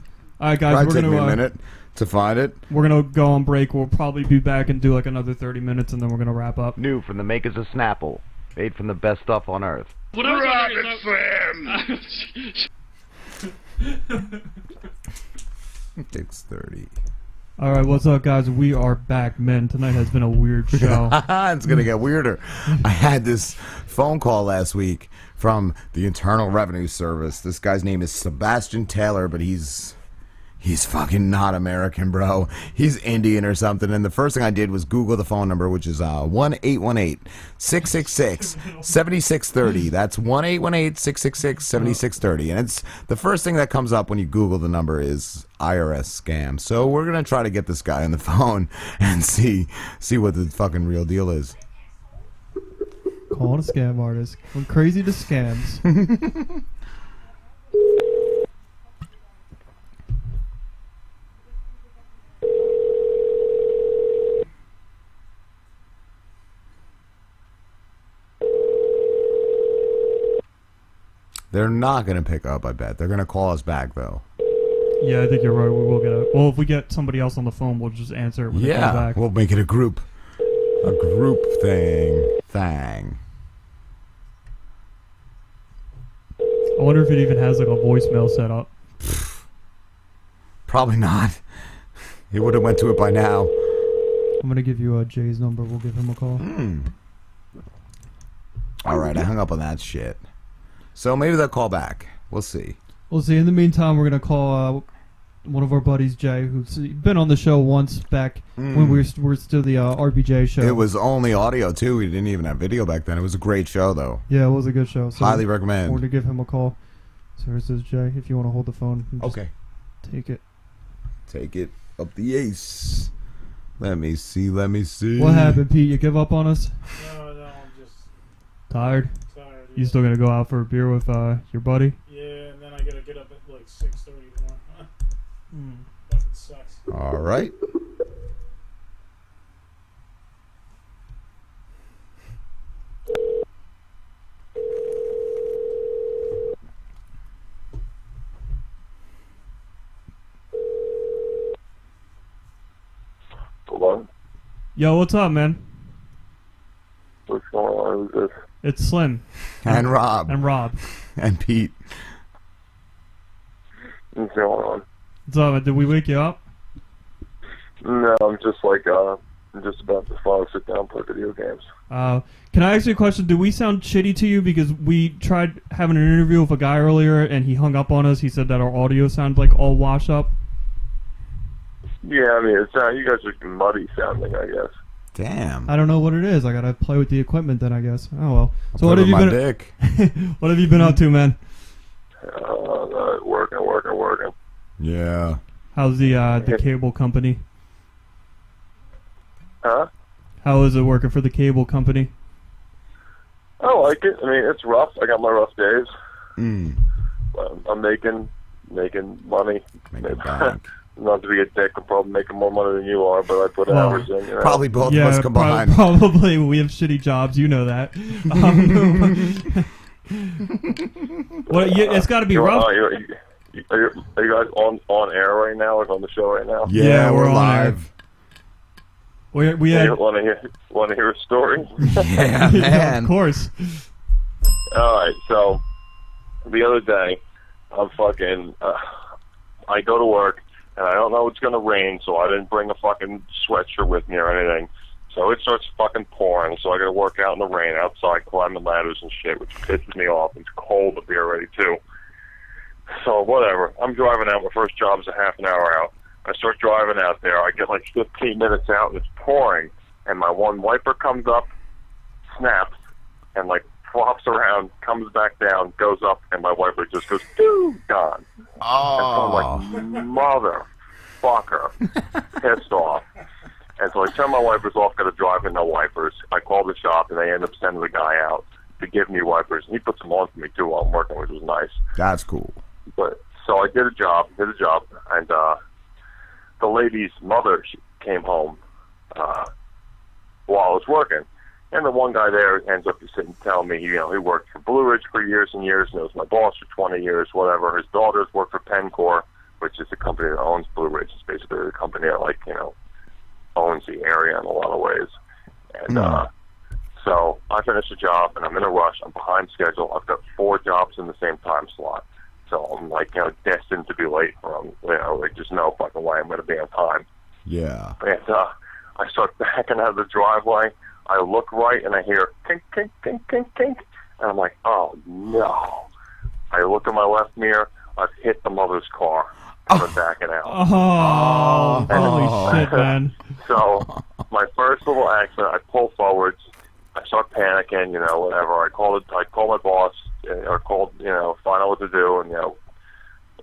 All right, guys, Probably we're take gonna me a uh, minute to find it. we're gonna go on break. We'll probably be back and do like another thirty minutes, and then we're gonna wrap up. New from the makers of Snapple. made from the best stuff on earth. What I was wondering Rocket is Six thirty. All right, what's up, guys? We are back, men. Tonight has been a weird show. it's gonna get weirder. I had this phone call last week from the Internal Revenue Service. This guy's name is Sebastian Taylor, but he's he's fucking not American, bro. He's Indian or something. And the first thing I did was Google the phone number, which is uh one eight one eight six six six seventy six thirty. That's one eight one eight six six six seventy six thirty. And it's the first thing that comes up when you Google the number is IRS scam. So we're gonna try to get this guy on the phone and see see what the fucking real deal is. Calling a scam artist. I'm crazy to scams. They're not gonna pick up. I bet they're gonna call us back though. yeah, I think you're right. We will get a. Well, if we get somebody else on the phone, we'll just answer it when they Yeah, call back. we'll make it a group, a group thing. Thing. I wonder if it even has like a voicemail set up. Probably not. He would have went to it by now. I'm gonna give you uh, Jay's number. We'll give him a call. Hmm. All right, I hung up on that shit. So maybe they'll call back. We'll see. We'll see. In the meantime, we're gonna call uh, one of our buddies, Jay, who's been on the show once back when we were, were still the uh, RBJ show. It was only audio too. We didn't even have video back then. It was a great show though. Yeah, it was a good show. So Highly recommend. We're gonna give him a call. So here's this Jay. If you want to hold the phone, Okay. Take it. Take it up the ace. Let me see. Let me see. What happened, Pete? You give up on us? No, no, I'm just Tired? Tired. You still gonna go out for a beer with uh, your buddy? Yeah, and then I gotta get up at like six thirty tomorrow. Hmm. Fucking sucks. All right. Hello? Yo, what's up, man? What's going on? Who's this? It's Slim. And Rob. And Rob. And Pete. What's going on? What's up? Did we wake you up? No, I'm just like, uh, I'm just about to fall, sit down, play video games. Uh, can I ask you a question? Do we sound shitty to you because we tried having an interview with a guy earlier and he hung up on us? He said that our audio sounded like all washed up. Yeah, I mean, it's, uh, you guys are muddy sounding, I guess. Damn. I don't know what it is. I gotta play with the equipment then, I guess. Oh well. So what have you my been? dick. what have you been up to, man? Uh, uh, working, working, working. Yeah. How's the uh, the cable company? Huh? How is it working for the cable company? I like it. I mean, it's rough. I got my rough days. Mm. Um, I'm making, making money. Making bank. Not to be a dick, I'm probably making more money than you are, but I put Well, hours in. You know? Probably both yeah, of us prob- combined. probably we have shitty jobs. You know that. Um, well, you, it's got to be You're- rough. uh, you're- you- are, you, are you guys on on air right now? Like on the show right now? Yeah, Yeah, we're, we're live. We we had want to hear want to hear a story? Yeah, Yeah, of course. All right, so the other day, I'm fucking. Uh, I go to work, and I don't know it's gonna rain, so I didn't bring a fucking sweatshirt with me or anything. So it starts fucking pouring, so I gotta work out in the rain outside, climbing ladders and shit, which pisses me off. It's cold to be already too. So whatever. I'm driving out. My first job is a half an hour out. I start driving out there. I get like 15 minutes out, and it's pouring, and my one wiper comes up, snaps, and like flops around, comes back down, goes up, and my wiper just goes, doo, gone. Oh. And so I'm like, motherfucker, pissed off. And so I turn my wipers off, got to drive with no wipers. I call the shop, and they end up sending the guy out to give me wipers. And he puts them on for me, too, while I'm working, which was nice. That's cool. But so I did a job, did a job, and uh, the lady's mother she came home uh, while I was working, and the one guy there ends up sitting telling me, you know, he worked for Blue Ridge for years and years, and was my boss for 20 years, whatever. His daughters work for Pencor, which is the company that owns Blue Ridge. It's basically the company that, like, you know, owns the area in a lot of ways. And uh, so I finish a job and I'm in a rush. I'm behind schedule. I've got four jobs in the same time slot, so I'm like you know destined to be late for them. You know, like just no fucking way I'm going to be on time. Yeah. And uh, I start backing out of the driveway. I look right and I hear kink, kink, kink, kink, kink. And I'm like, oh no. I look in my left mirror. I've hit the mother's car. I'm backing out. Oh, holy shit, man. So my first little accident, I pull forwards. I start panicking, you know, whatever. I call it. I call my boss, uh, or called, you know, find out what to do, and you know,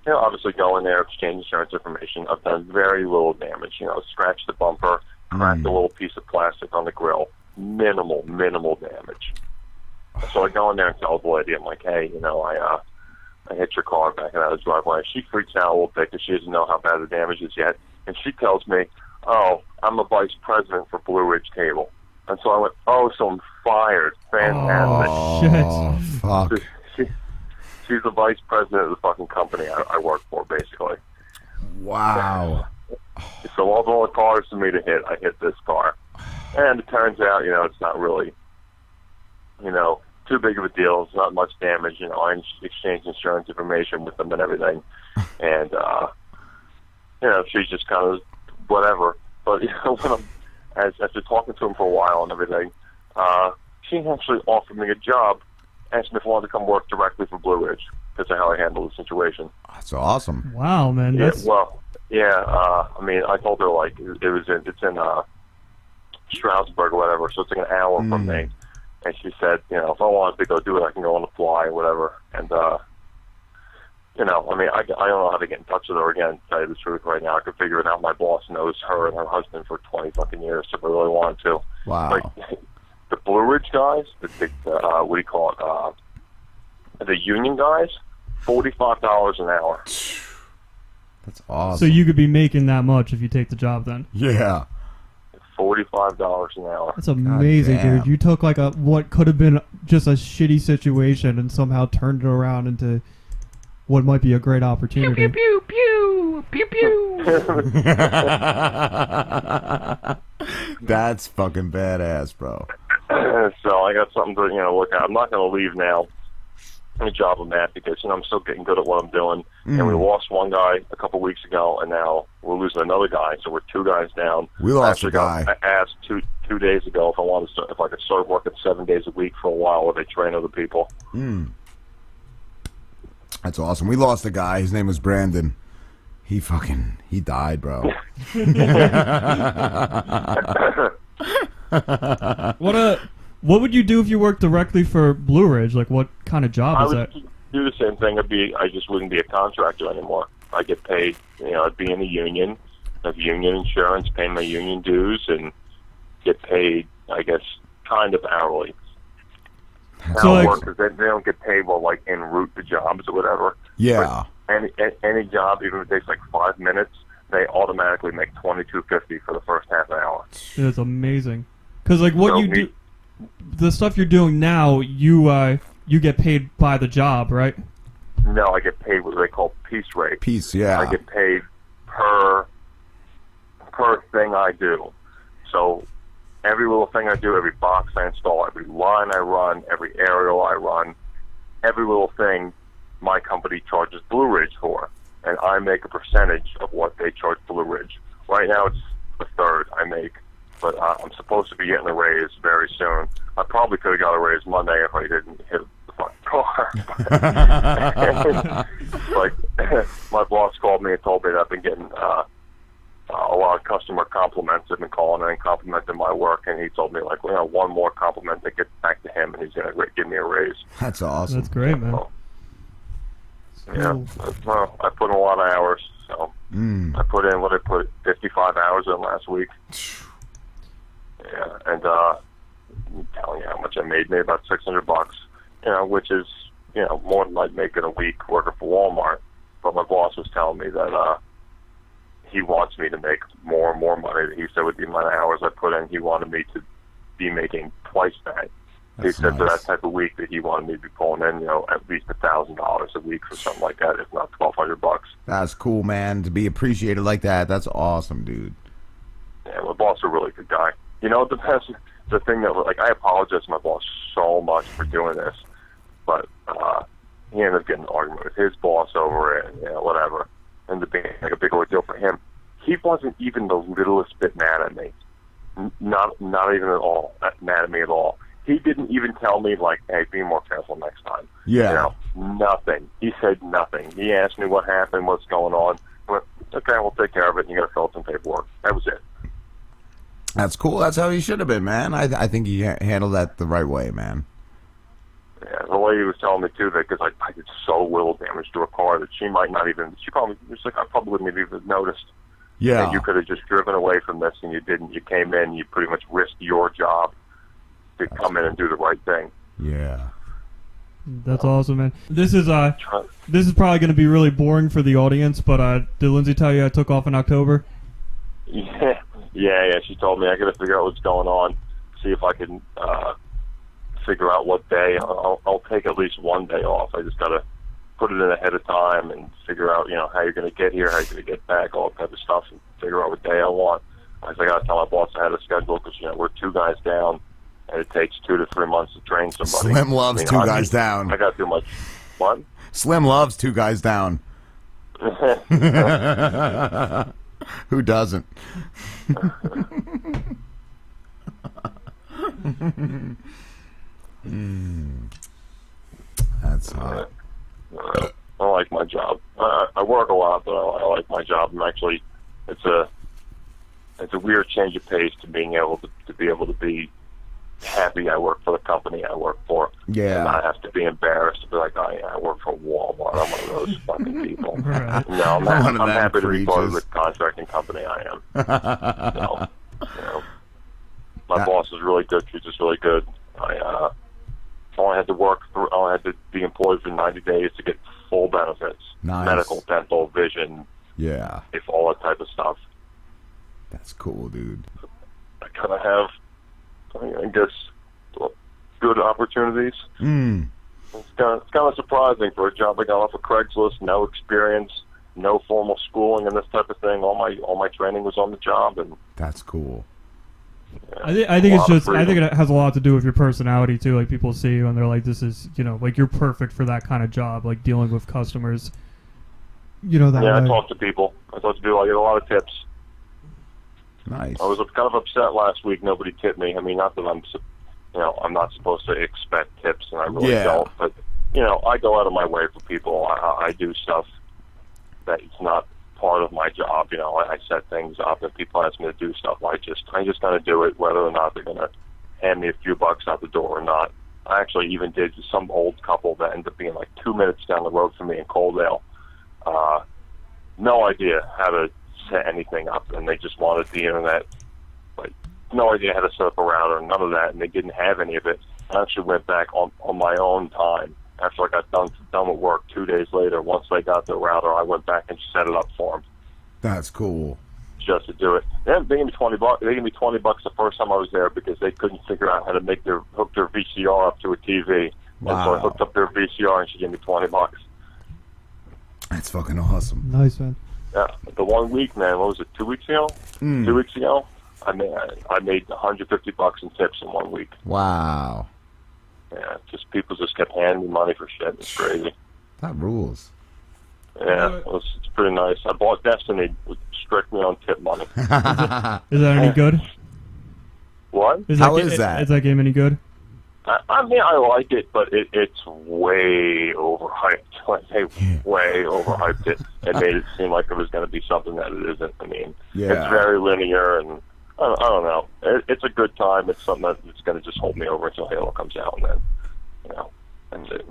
you know, obviously go in there, exchange insurance information. I've done very little damage. You know, scratched the bumper, cracked a little piece of plastic on the grill. Minimal, minimal damage. So I go in there and tell the lady, I'm like, hey, you know, I uh, I hit your car backing out of the driveway. She freaks out a little bit because she doesn't know how bad the damage is yet, and she tells me, oh, I'm a vice president for Blue Ridge Cable. And so I went, oh, so I'm fired. Fantastic. Oh, fuck. She, she's the vice president of the fucking company I, I work for, basically. Wow. So of all the cars for me to hit, I hit this car. And it turns out, you know, it's not really, you know, too big of a deal. It's not much damage. You know, I ins- exchanged insurance information with them and everything. And, uh, you know, she's just kind of whatever. But, you know, when I'm, as, after talking to him for a while and everything, uh, she actually offered me a job, asked me if I wanted to come work directly for Blue Ridge because of how I handled the situation. That's awesome. Wow, man. Yeah, well, yeah. Uh, I mean, I told her like it it was in it's in uh, Stroudsburg or whatever, so it's like an hour from me. And she said, you know, if I wanted to go do it, I can go on the fly or whatever. And uh, you know, I mean, I, I don't know how to get in touch with her again. To tell you the truth, right now, I could figure it out. My boss knows her and her husband for twenty fucking years, if I really wanted to. Wow. Like the Blue Ridge guys, the, the uh, what do you call it? Uh, the union guys, forty five dollars an hour. That's awesome. so you could be making that much if you take the job then. Yeah. Forty-five dollars an hour. That's amazing, dude. You took like a what could have been just a shitty situation and somehow turned it around into what might be a great opportunity. Pew pew Pew pew pew pew. That's fucking badass, bro. so I got something to you know look at. I'm not going to leave now. The job I'm because you know I'm still getting good at what I'm doing. And we Mm. lost one guy a couple weeks ago, and now we're losing another guy. So we're two guys down. We lost a guy. I asked two two days ago if I wanted to start, if I could start working seven days a week for a while, where they train other people. Mm. That's awesome. We lost a guy. His name was Brandon. He fucking he died, bro. What a what would you do if you worked directly for Blue Ridge? Like what kind of I job is would that? do the same thing. I'd be, I just wouldn't be a contractor anymore. I get paid, you know, I'd be in the union, have union insurance, pay my union dues, and get paid, I guess, kind of hourly. So, How it like- works is they, they don't get paid well, like en route to jobs or whatever. Yeah. Any a- any job, even if it takes like five minutes, they automatically make twenty two fifty for the first half an hour. It's amazing. Cuz like what So you me- do the stuff you're doing now, you uh you get paid by the job, right? No, I get paid what they call piece rate. Piece, yeah. I get paid per per thing I do. So every little thing I do, every box I install, every line I run, every aerial I run, every little thing my company charges Blue Ridge for, and I make a percentage of what they charge Blue Ridge. Right now it's a third I make, but uh, I'm supposed to be getting a raise very soon. I probably could have got a raise Monday if I didn't hit the fucking car. like my boss called me and told me that I've been getting uh, a lot of customer compliments. I've been calling and complimenting my work, and he told me like, you know, one more compliment to get back to him, and he's gonna ra- give me a raise. That's awesome. That's great, man. Yeah, well, I put in a lot of hours, so Mm. I put in what I put 55 hours in last week. Yeah, and uh, I'm telling you how much I made, made about 600 bucks. You know, which is you know more than I'd make in a week working for Walmart. But my boss was telling me that uh, he wants me to make more and more money. He said with the amount of hours I put in, he wanted me to be making twice that. That's he said for that type of week that he wanted me to be pulling in, you know, at least a thousand dollars a week for something like that, if not twelve hundred bucks. That's cool, man. To be appreciated like that, that's awesome, dude. Yeah, my boss is a really good guy. You know, the best the thing that was like I apologize to my boss so much for doing this, but uh, he ended up getting an argument with his boss over it, and you know, whatever. And the being like a big ordeal for him. He wasn't even the littlest bit mad at me. N- Not not even at all uh, mad at me at all. He didn't even tell me like, "Hey, be more careful next time." Yeah. You know, nothing. He said nothing. He asked me what happened, what's going on. I went, okay, we'll take care of it. And you got to fill out some paperwork. That was it. That's cool. That's how he should have been, man. I I think he ha- handled that the right way, man. Yeah, the lady was telling me too that because I, I did so little damage to a car that she might not even. She probably was like, I probably wouldn't have even noticed. Yeah. That you could have just driven away from this, and you didn't. You came in. You pretty much risked your job to come in and do the right thing. Yeah. That's awesome, man. This is uh, this is probably going to be really boring for the audience, but uh, did Lindsay tell you I took off in October? Yeah, yeah, yeah. She told me I got to figure out what's going on, see if I can uh, figure out what day. I'll, I'll take at least one day off. I just got to put it in ahead of time and figure out, you know, how you're going to get here, how you're going to get back, all that type of stuff, and figure out what day I want. I said, I got to tell my boss I had a schedule because you know we're two guys down, and it takes two to three months to train somebody. Slim loves I mean, two I- guys down. I got too much. What? Slim loves two guys down. Who doesn't? Mm. That's hot. I like my job. I, I work a lot, but I, I like my job. I'm actually, it's a, it's a weird change of pace to being able to, to be able to be happy I work for the company I work for. Yeah. And not have to be embarrassed to be like, oh yeah, I work for Walmart. I'm one of those fucking people. Right. No, I'm, I'm ha- one of I'm them happy to be part of the contracting company I am. so, you know, my boss is really good. She's just really good. I uh, only had to work. Through, I only had to be employed for 90 days to get full benefits, Nice. medical, dental, vision, Yeah. if all that type of stuff. That's cool, dude. I kind of have, I guess, good opportunities. Mm. It's kind of, it's kind of surprising for a job I got off of Craigslist, no experience, no formal schooling, and this type of thing. All my all my training was on the job, and That's cool. I, th- I think it's just I think it has a lot to do with your personality too. Like people see you and they're like, "This is you know like you're perfect for that kind of job, like dealing with customers." You know that yeah, I talk to people. I talk to people. I get a lot of tips. Nice. I was kind of upset last week. Nobody tipped me. I mean, not that I'm, you know, I'm not supposed to expect tips, and I really Yeah. don't. But you know, I go out of my way for people. I, I do stuff that it's not part of my job. You know, I, I set things up, and people ask me to do stuff. I just, I just kind of do it, whether or not they're gonna hand me a few bucks out the door or not. I actually even did some old couple that ended up being like two minutes down the road from me in Coaldale. Uh, no idea how to set anything up, and they just wanted the internet. Like, no idea how to set up a router, none of that, and they didn't have any of it. I actually went back on on my own time after I got done done with work. Two days later, once they got the router, I went back and set it up for them That's cool. just to do it. They, they gave me twenty bucks. They gave me twenty bucks the first time I was there because they couldn't figure out how to make their hook their VCR up to a TV. And so I hooked up their VCR, and she gave me twenty bucks. That's fucking awesome. Nice man. Yeah, the one week, man. What was it? Two weeks ago? Mm. Two weeks ago, I made I made 150 bucks in tips in one week. Wow. Yeah, just people just kept handing me money for shit. It's crazy. That rules. Yeah, it was, it's pretty nice. I bought Destiny with strictly on tip money. Is that any good? What? Is How that, is that? Is that game any good? I, I mean, I like it, but it, it's way overhyped. Like they way overhyped it and made it seem like it was going to be something that it isn't. I mean, Yeah. it's very linear, and I don't, I don't know. It, it's a good time. It's something that it's going to just hold me over until Halo comes out, and then you know, that's it.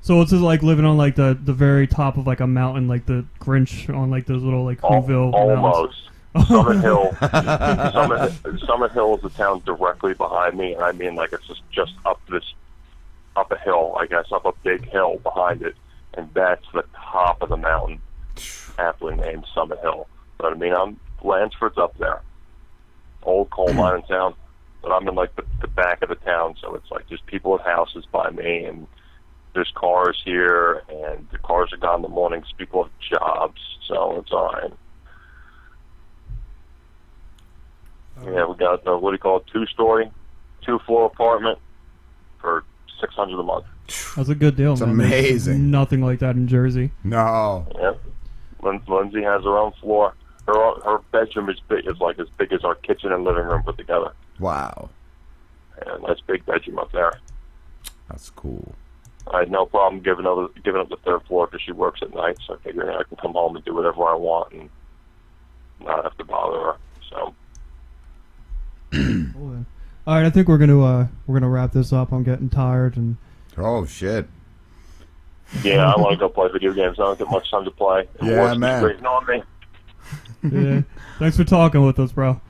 So it's just like living on like the the very top of like a mountain, like the Grinch on like those little like Whoville mountains. Almost. Summit Hill. Summit, Summit Hill is the town directly behind me, and I mean like it's just just up this up a hill, I guess, up a big hill behind it, and that's the top of the mountain, aptly named Summit Hill. But I mean, I'm Lansford's up there, old coal hmm. mining town, but I'm in like the, the back of the town, so it's like there's people with houses by me, and there's cars here, and the cars are gone in the mornings. People have jobs, so it's all right. Yeah, we got a what do you call it, two story, two floor apartment for six hundred a month. That's a good deal, It's man. There's amazing. Nothing like that in Jersey. No. Yeah. Lin- Lindsay has her own floor. Her her bedroom is big. Is like as big as our kitchen and living room put together. Wow. And that's big bedroom up there. That's cool. I had no problem giving up giving up the third floor because she works at night, so I figured I can come home and do whatever I want and not have to bother her. So All right, I think we're gonna uh, we're gonna wrap this up. I'm getting tired, and Oh shit. yeah, I want to go play video games. I don't get much time to play. And Yeah, work's man. waiting on me. yeah. Thanks for talking with us, bro.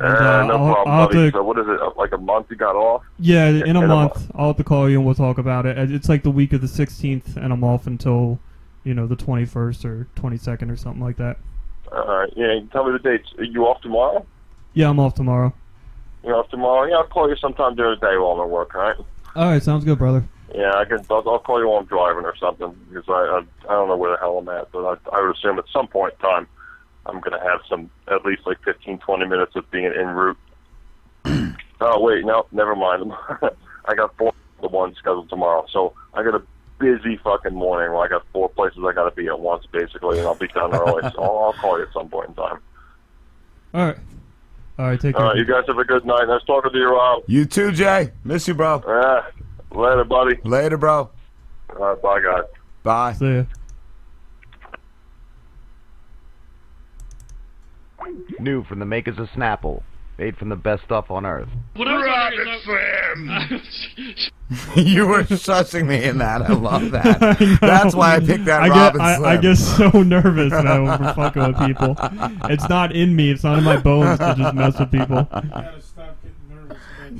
And, Uh, uh, no I'll- problem, I'll buddy. to- So what is it? Like a month you got off? Yeah, in a in a month, I'll have to call you and we'll talk about it. It's like the week of the 16th, and I'm off until, you know, the 21st or 22nd or something like that. All right. Yeah, tell me the dates. Are you off tomorrow? Yeah, I'm off tomorrow. You off tomorrow? Yeah, I'll call you sometime during the day while I'm at work. All right. All right, sounds good, brother. Yeah, I can. I'll, I'll call you while I'm driving or something because I, I I don't know where the hell I'm at, but I, I would assume at some point in time I'm gonna have some at least like 15, 20 minutes of being en route. oh wait, no, never mind. I got four the one scheduled tomorrow, so I got a busy fucking morning where I got four places I got to be at once basically, and I'll be done early. so I'll, I'll call you at some point in time. All right. All right, take care. right, you guys have a good night. Nice talking to you, Rob. You too, Jay. Miss you, bro. Yeah. Later, buddy. Later, bro. All right, bye, guys. Bye. See ya. New from the makers of Snapple. Made from the best stuff on earth. Rob and Slim. you were shushing me in that. I love that. That's why I picked that I Robin get, I, Slim. I get so nervous when we're fucking with people. It's not in me. It's not in my bones to just mess with people.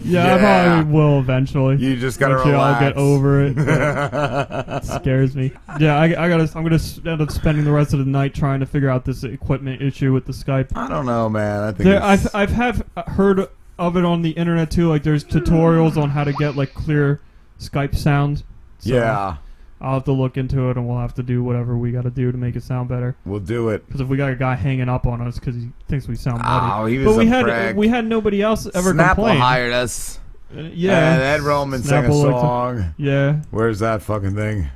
Yeah, I probably will eventually. You just gotta Eventually I'll get relax. over it. but it scares me. Yeah, I, I gotta. I'm gonna s- end up spending the rest of the night trying to figure out this equipment issue with the Skype. I don't know, man. I think There, it's- I've I've have uh, heard of it on the internet too. Like there's tutorials on how to get like clear Skype sound. So Yeah. I'll have to look into it, and we'll have to do whatever we got to do to make it sound better. We'll do it. Because if we got a guy hanging up on us because he thinks we sound Oh, he was but we a had prick. we had nobody else ever Snapple complain. hired us. Uh, yeah, And Ed Roman sang a Snapple liked to- song. Yeah. Where's that fucking thing?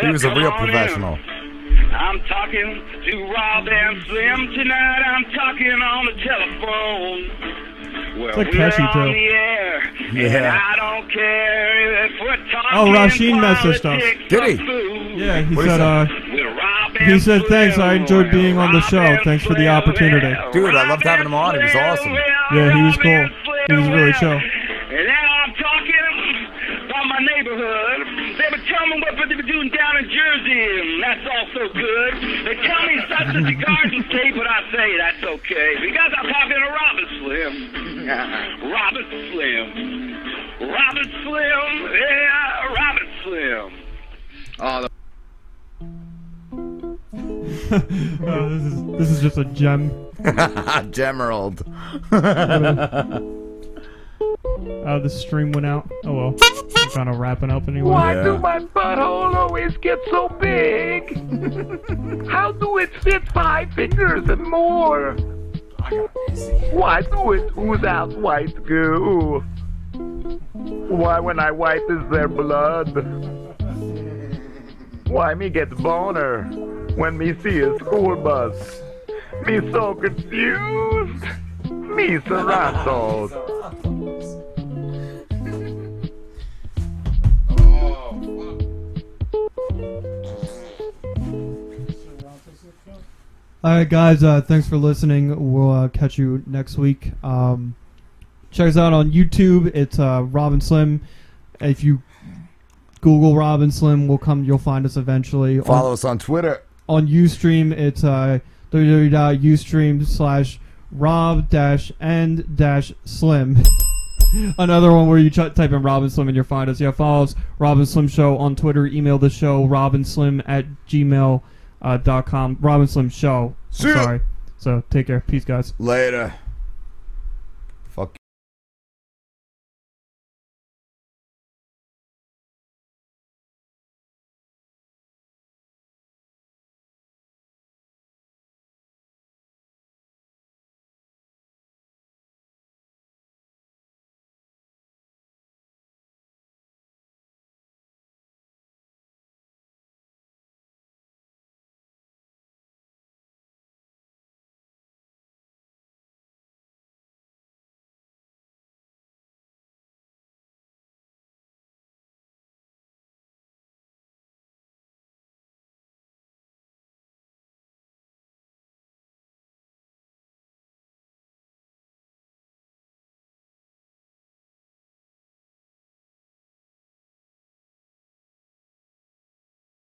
He was a Well, real on in. professional. I'm talking to Rob and Slim tonight. I'm talking on the telephone. Well, It's like we're catchy, on too. the air, and Yeah. I don't care if we're talking Oh, Rasheen messaged us. politics Did he? Yeah, he What'd said. Uh, he said thanks. I enjoyed being on the show. Thanks for the opportunity. Dude, I loved having him on. He was awesome. Yeah, he was cool. He was really chill. They were telling me what they were doing down in Jersey, and that's also good. They tell me such a cigars and state, but I say that's okay. Because I'm talking to Rob and Slim. Rob and Slim. Rob and Slim. Yeah, Rob and Slim. Oh, the oh, this is this is just a gem. Gemerald. Uh, the stream went out. Oh well. I'm kind of wrapping up anyway. Why do my butthole always get so big? How do it fit five fingers and more? Why do it ooze out white goo? Why when I wipe is there blood? Why me get boner when me see a school bus? Me so confused. Me Seratos. All right, guys. Uh, thanks for listening. We'll uh, catch you next week. Um, check us out on YouTube. It's uh, Rob and Slim. If you Google Rob and Slim, we'll come. You'll find us eventually. Follow on, us on Twitter. on UStream. It's uh, www.ustream slash rob dash and dash slim. Another one where you ch- type in Rob and Slim and you'll find us. Yeah, follow us, Rob and Slim Show on Twitter. Email the show, robinslim at gmail.com. uh, dot com. Rob and Slim Show. I'm sorry. So take care. Peace, guys. Later.